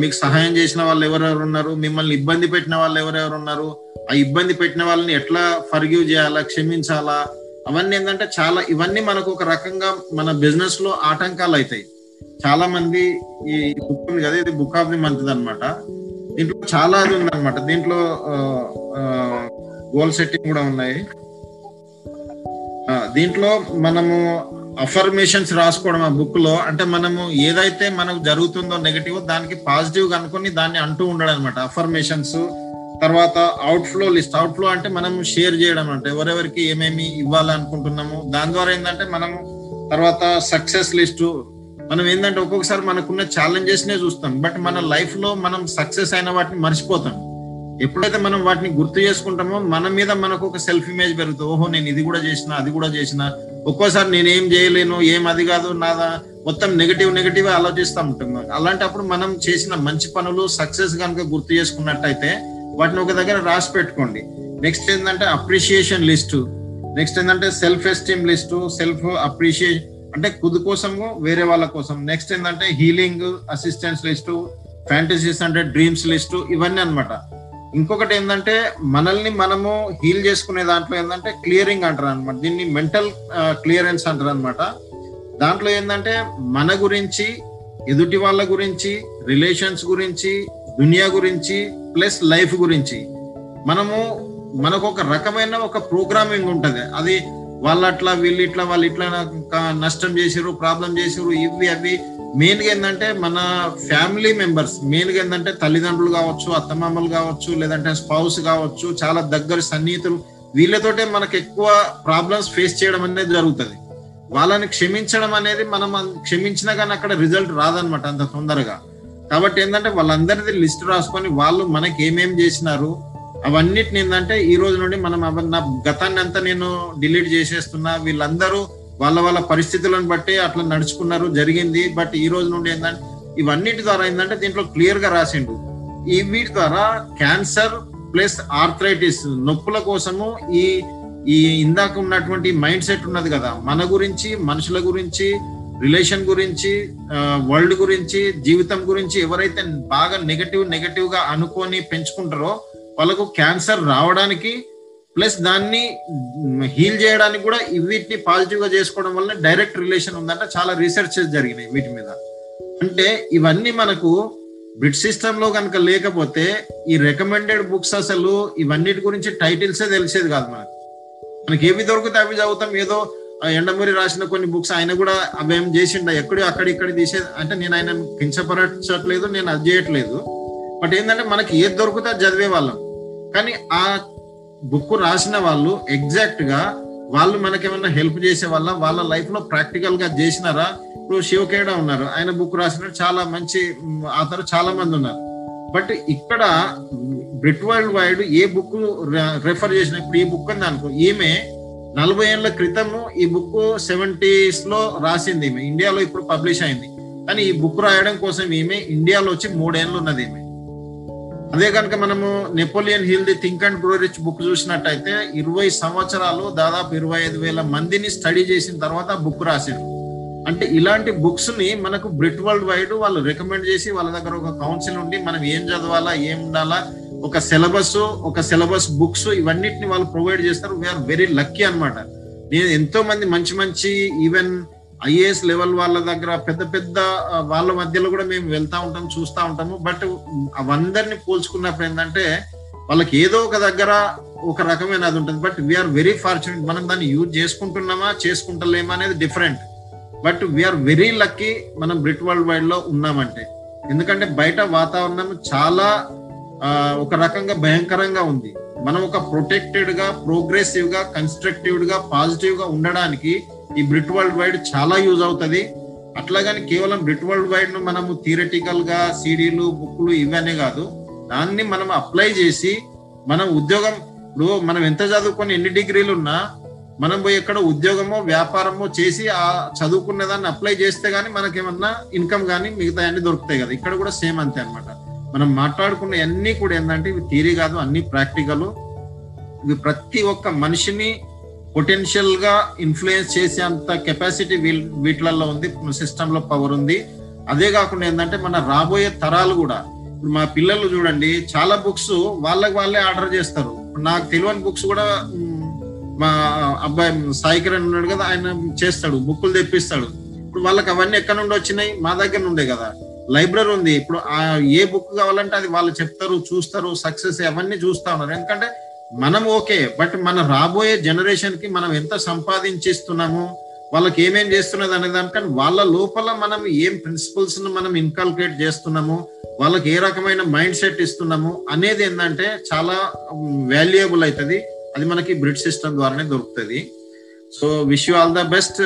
మీకు సహాయం చేసిన వాళ్ళు ఎవరెవరు ఉన్నారు? మిమ్మల్ని ఇబ్బంది పెట్టిన వాళ్ళు ఎవరెవరు ఉన్నారు? ఆ ఇబ్బంది పెట్టిన వాళ్ళని ఎట్లా ఫర్గ్యూ చేయాలా? క్షమించాలా? అవన్నీ ఏంటంటే చాలా ఇవన్నీ మనకు ఒక రకంగా మన బిజినెస్లో ఆటంకాలు అవుతాయి. చాలా మంది ఈ బుక్ ఉంది కదా ఇది బుక్ ఆఫ్ ది మంత్ అన్నమాట. దీంట్లో చాలా అది ఉందన్నమాట. దీంట్లో గోల్ సెట్టింగ్ కూడా ఉన్నాయి. దీంట్లో మనము అఫర్మేషన్స్ రాసుకోవడం ఆ బుక్లో అంటే మనము ఏదైతే మనకు జరుగుతుందో నెగటివ్ దానికి పాజిటివ్ అనుకుని దాన్ని అంటూ ఉండడం అనమాట అఫర్మేషన్స్ తర్వాత out flow list out flow అంటే మనం షేర్ చేయడం అంటే ఎవరెవరికి ఏమేమి ఇవ్వాలనుకుంటున్నాము. దాని ద్వారా ఏంటంటే మనము తర్వాత సక్సెస్ లిస్టు మనం ఏంటంటే ఒక్కొక్కసారి మనకున్న ఛాలెంజెస్నే చూస్తాం. బట్ మన లైఫ్లో మనం సక్సెస్ అయిన వాటిని మర్చిపోతాం. ఎప్పుడైతే మనం వాటిని గుర్తు చేసుకుంటామో మన మీద మనకు ఒక సెల్ఫ్ ఇమేజ్ పెరుగుతుంది. ఓహో నేను ఇది కూడా చేసిన అది కూడా చేసిన. ఒక్కోసారి నేను ఏం చేయలేను ఏం అది కాదు నాదా మొత్తం నెగిటివ్ నెగిటివ్ ఆలోచిస్తూ ఉంటాం అలాంటప్పుడు మనం చేసిన మంచి పనులు సక్సెస్ కనుక గుర్తు చేసుకున్నట్టయితే వాటిని ఒక దగ్గర రాసి పెట్టుకోండి. నెక్స్ట్ ఏంటంటే అప్రిషియేషన్ లిస్టు నెక్స్ట్ ఏంటంటే self esteem list self appreciation అంటే కుదు కోసము వేరే వాళ్ళ కోసం. నెక్స్ట్ ఏంటంటే హీలింగ్ అసిస్టెన్స్ లిస్టు ఫ్యాంటసీస్ అంటే డ్రీమ్స్ లిస్టు ఇవన్నీ అనమాట ఇంకొకటి ఏంటంటే మనల్ని మనము హీల్ చేసుకునే దాంట్లో ఏంటంటే క్లియరింగ్ అంటారు అనమాట దీన్ని మెంటల్ క్లియరెన్స్ అంటారు అనమాట దాంట్లో ఏంటంటే మన గురించి ఎదుటి వాళ్ళ గురించి రిలేషన్స్ గురించి దునియా గురించి ప్లస్ లైఫ్ గురించి. మనము మనకు ఒక రకమైన ఒక ప్రోగ్రామింగ్ ఉంటుంది. అది వాళ్ళు అట్లా వీళ్ళు ఇట్లా వాళ్ళు ఇట్లా నష్టం చేసిరు ప్రాబ్లం చేసిరు ఇవి అవి మెయిన్గా ఏంటంటే మన ఫ్యామిలీ మెంబర్స్ మెయిన్గా ఏంటంటే తల్లిదండ్రులు కావచ్చు అత్తమామలు కావచ్చు లేదంటే స్పౌస్ కావచ్చు చాలా దగ్గర సన్నిహితులు. వీళ్ళతోటే మనకు ఎక్కువ ప్రాబ్లమ్స్ ఫేస్ చేయడం అనేది జరుగుతుంది. వాళ్ళని క్షమించడం అనేది మనం క్షమించినా కానీ అక్కడ రిజల్ట్ రాదనమాట అంత తొందరగా. కాబట్టి ఏంటంటే వాళ్ళందరిది లిస్ట్ రాసుకొని వాళ్ళు మనకి ఏమేమి చేసినారు అవన్నిటిని ఏంటంటే ఈ రోజు నుండి మనం నా గతాన్ని అంతా నేను డిలీట్ చేసేస్తున్నా వీళ్ళందరూ వాళ్ళ వాళ్ళ పరిస్థితులను బట్టి అట్లా నడుచుకున్నారు జరిగింది. బట్ ఈ రోజు నుండి ఏంటంటే ఇవన్నిటి ద్వారా ఏంటంటే దీంట్లో క్లియర్గా రాసిండు. ఈ వీటి ద్వారా క్యాన్సర్ ప్లస్ ఆర్థరైటిస్ నొప్పుల కోసము ఈ ఈ ఇందాక ఉన్నటువంటి మైండ్ సెట్ ఉన్నది కదా మన గురించి మనుషుల గురించి రిలేషన్ గురించి వరల్డ్ గురించి జీవితం గురించి ఎవరైతే బాగా నెగటివ్ నెగటివ్గా అనుకొని పెంచుకుంటారో వాళ్ళకు క్యాన్సర్ రావడానికి ప్లస్ దాన్ని హీల్ చేయడానికి కూడా వీటిని పాజిటివ్గా చేసుకోవడం వల్ల డైరెక్ట్ రిలేషన్ ఉందంటే. చాలా రీసెర్చెస్ జరిగినాయి వీటి మీద. అంటే ఇవన్నీ మనకు బ్రిట్ సిస్టమ్లో కనుక లేకపోతే ఈ రికమెండెడ్ బుక్స్ అసలు ఇవన్నిటి గురించి టైటిల్సే తెలిసేది కాదు మనకు. మనకి ఏవి దొరికితే అవి చదువుతాం. ఏదో ఆ ఎండమూరి రాసిన కొన్ని బుక్స్ ఆయన కూడా అవేం చేసిండ ఎక్కడో అక్కడ ఇక్కడ తీసేది. అంటే నేను ఆయన కించపరచట్లేదు నేను అది చేయట్లేదు. బట్ ఏంటంటే మనకి ఏది దొరుకుతా చదివే వాళ్ళం. కానీ ఆ బుక్ రాసిన వాళ్ళు ఎగ్జాక్ట్గా వాళ్ళు మనకేమన్నా హెల్ప్ చేసే వాళ్ళ వాళ్ళ లైఫ్లో ప్రాక్టికల్గా చేసినారా? ఇప్పుడు శివకేడా ఉన్నారు. ఆయన బుక్ రాసిన చాలా మంచి ఆతరు చాలా మంది ఉన్నారు. బట్ ఇక్కడ Britt worldwide a book refer చేసిన ఇప్పుడు ఈ బుక్ ఉంది అనుకో ఈమె నలభై ఏళ్ళ క్రితము ఈ బుక్ సెవెంటీస్లో రాసింది ఈమె. ఇండియాలో ఇప్పుడు పబ్లిష్ అయింది. కానీ ఈ బుక్ రాయడం కోసం ఈమె ఇండియాలో వచ్చి మూడేళ్ళు ఉన్నది ఈమె. అదే కనుక మనము Napoleon Hill the think and grow rich book చూసినట్టయితే ఇరవై సంవత్సరాలు దాదాపు ఇరవై ఐదు వేల మందిని స్టడీ చేసిన తర్వాత బుక్ రాశారు. అంటే ఇలాంటి బుక్స్ని మనకు బ్రిట్ వరల్డ్ వైడ్ వాళ్ళు రికమెండ్ చేసి వాళ్ళ దగ్గర ఒక కౌన్సిల్ ఉండి మనం ఏం చదవాలా ఏం ఉండాలా ఒక సిలబస్ ఒక సిలబస్ బుక్స్ ఇవన్నిటిని వాళ్ళు ప్రొవైడ్ చేస్తారు. వీఆర్ వెరీ లక్కీ అన్నమాట. నేను ఎంతో మంది మంచి మంచి ఈవెన్ ఐఏఎస్ లెవెల్ వాళ్ళ దగ్గర పెద్ద పెద్ద వాళ్ళ మధ్యలో కూడా మేము వెళ్తా ఉంటాం చూస్తూ ఉంటాము. బట్ అవందరిని పోల్చుకున్నప్పుడు ఏంటంటే వాళ్ళకి ఏదో ఒక దగ్గర ఒక రకమైన అది ఉంటుంది. బట్ వీఆర్ వెరీ ఫార్చునేట్ మనం దాన్ని యూజ్ చేసుకుంటున్నామా చేసుకుంటలేమా అనేది different but we are very lucky మనం బ్రిట్ వరల్డ్ వైడ్లో ఉన్నామంటే. ఎందుకంటే బయట వాతావరణం చాలా ఒక రకంగా భయంకరంగా ఉంది. మనం ఒక ప్రొటెక్టెడ్గా ప్రోగ్రెసివ్గా కన్స్ట్రక్టివ్గా పాజిటివ్గా ఉండడానికి ఈ బ్రిట్ వరల్డ్ వైడ్ చాలా యూజ్ అవుతుంది. అట్లాగని కేవలం బ్రిట్ వరల్డ్ వైడ్ను మనము థియరటికల్గా సిడీలు బుక్లు ఇవన్నీ కాదు. దాన్ని మనం అప్లై చేసి మనం ఉద్యోగం ఇప్పుడు మనం ఎంత చదువుకొని ఎన్ని డిగ్రీలు ఉన్నా మనం పోయి ఎక్కడ ఉద్యోగమో వ్యాపారమో చేసి ఆ చదువుకున్న దాన్ని అప్లై చేస్తే గానీ మనకేమన్నా ఇన్కమ్ కానీ మిగతా అన్ని దొరుకుతాయి కదా. ఇక్కడ కూడా సేమ్ అంతే అన్నమాట. మనం మాట్లాడుకున్న అన్ని కూడా ఏంటంటే ఇవి థియరీ కాదు అన్ని ప్రాక్టికల్. ఇవి ప్రతి ఒక్క మనిషిని పొటెన్షియల్గా ఇన్ఫ్లుయెన్స్ చేసే అంత కెపాసిటీ వీటిలలో ఉంది సిస్టమ్లో పవర్ ఉంది. అదే కాకుండా ఏంటంటే మన రాబోయే తరాలు కూడా ఇప్పుడు మా పిల్లలు చూడండి చాలా బుక్స్ వాళ్ళకి వాళ్ళే ఆర్డర్ చేస్తారు. నాకు తెలియని బుక్స్ కూడా మా అబ్బాయి సాయి కిరణ్ ఉన్నాడు కదా ఆయన చేస్తాడు బుక్కులు తెప్పిస్తాడు. ఇప్పుడు వాళ్ళకి అవన్నీ ఎక్కడ నుండి వచ్చినాయి? మా దగ్గర నుండే కదా. లైబ్రరీ ఉంది. ఇప్పుడు ఏ బుక్ కావాలంటే అది వాళ్ళు చెప్తారు చూస్తారు సక్సెస్ అవన్నీ చూస్తా ఉన్నారు. ఎందుకంటే మనం ఓకే బట్ మన రాబోయే జనరేషన్కి మనం ఎంత సంపాదించిస్తున్నాము వాళ్ళకి ఏమేం చేస్తున్నది అనే దానికని వాళ్ళ లోపల మనం ఏం ప్రిన్సిపల్స్ను మనం ఇన్కాల్కేట్ చేస్తున్నాము వాళ్ళకి ఏ రకమైన మైండ్ సెట్ ఇస్తున్నాము అనేది ఏంటంటే చాలా వాల్యుయబుల్ అవుతుంది అది మనకి బ్రిడ్ సిస్టమ్ ద్వారానే దొరుకుతుంది. So wish you all the best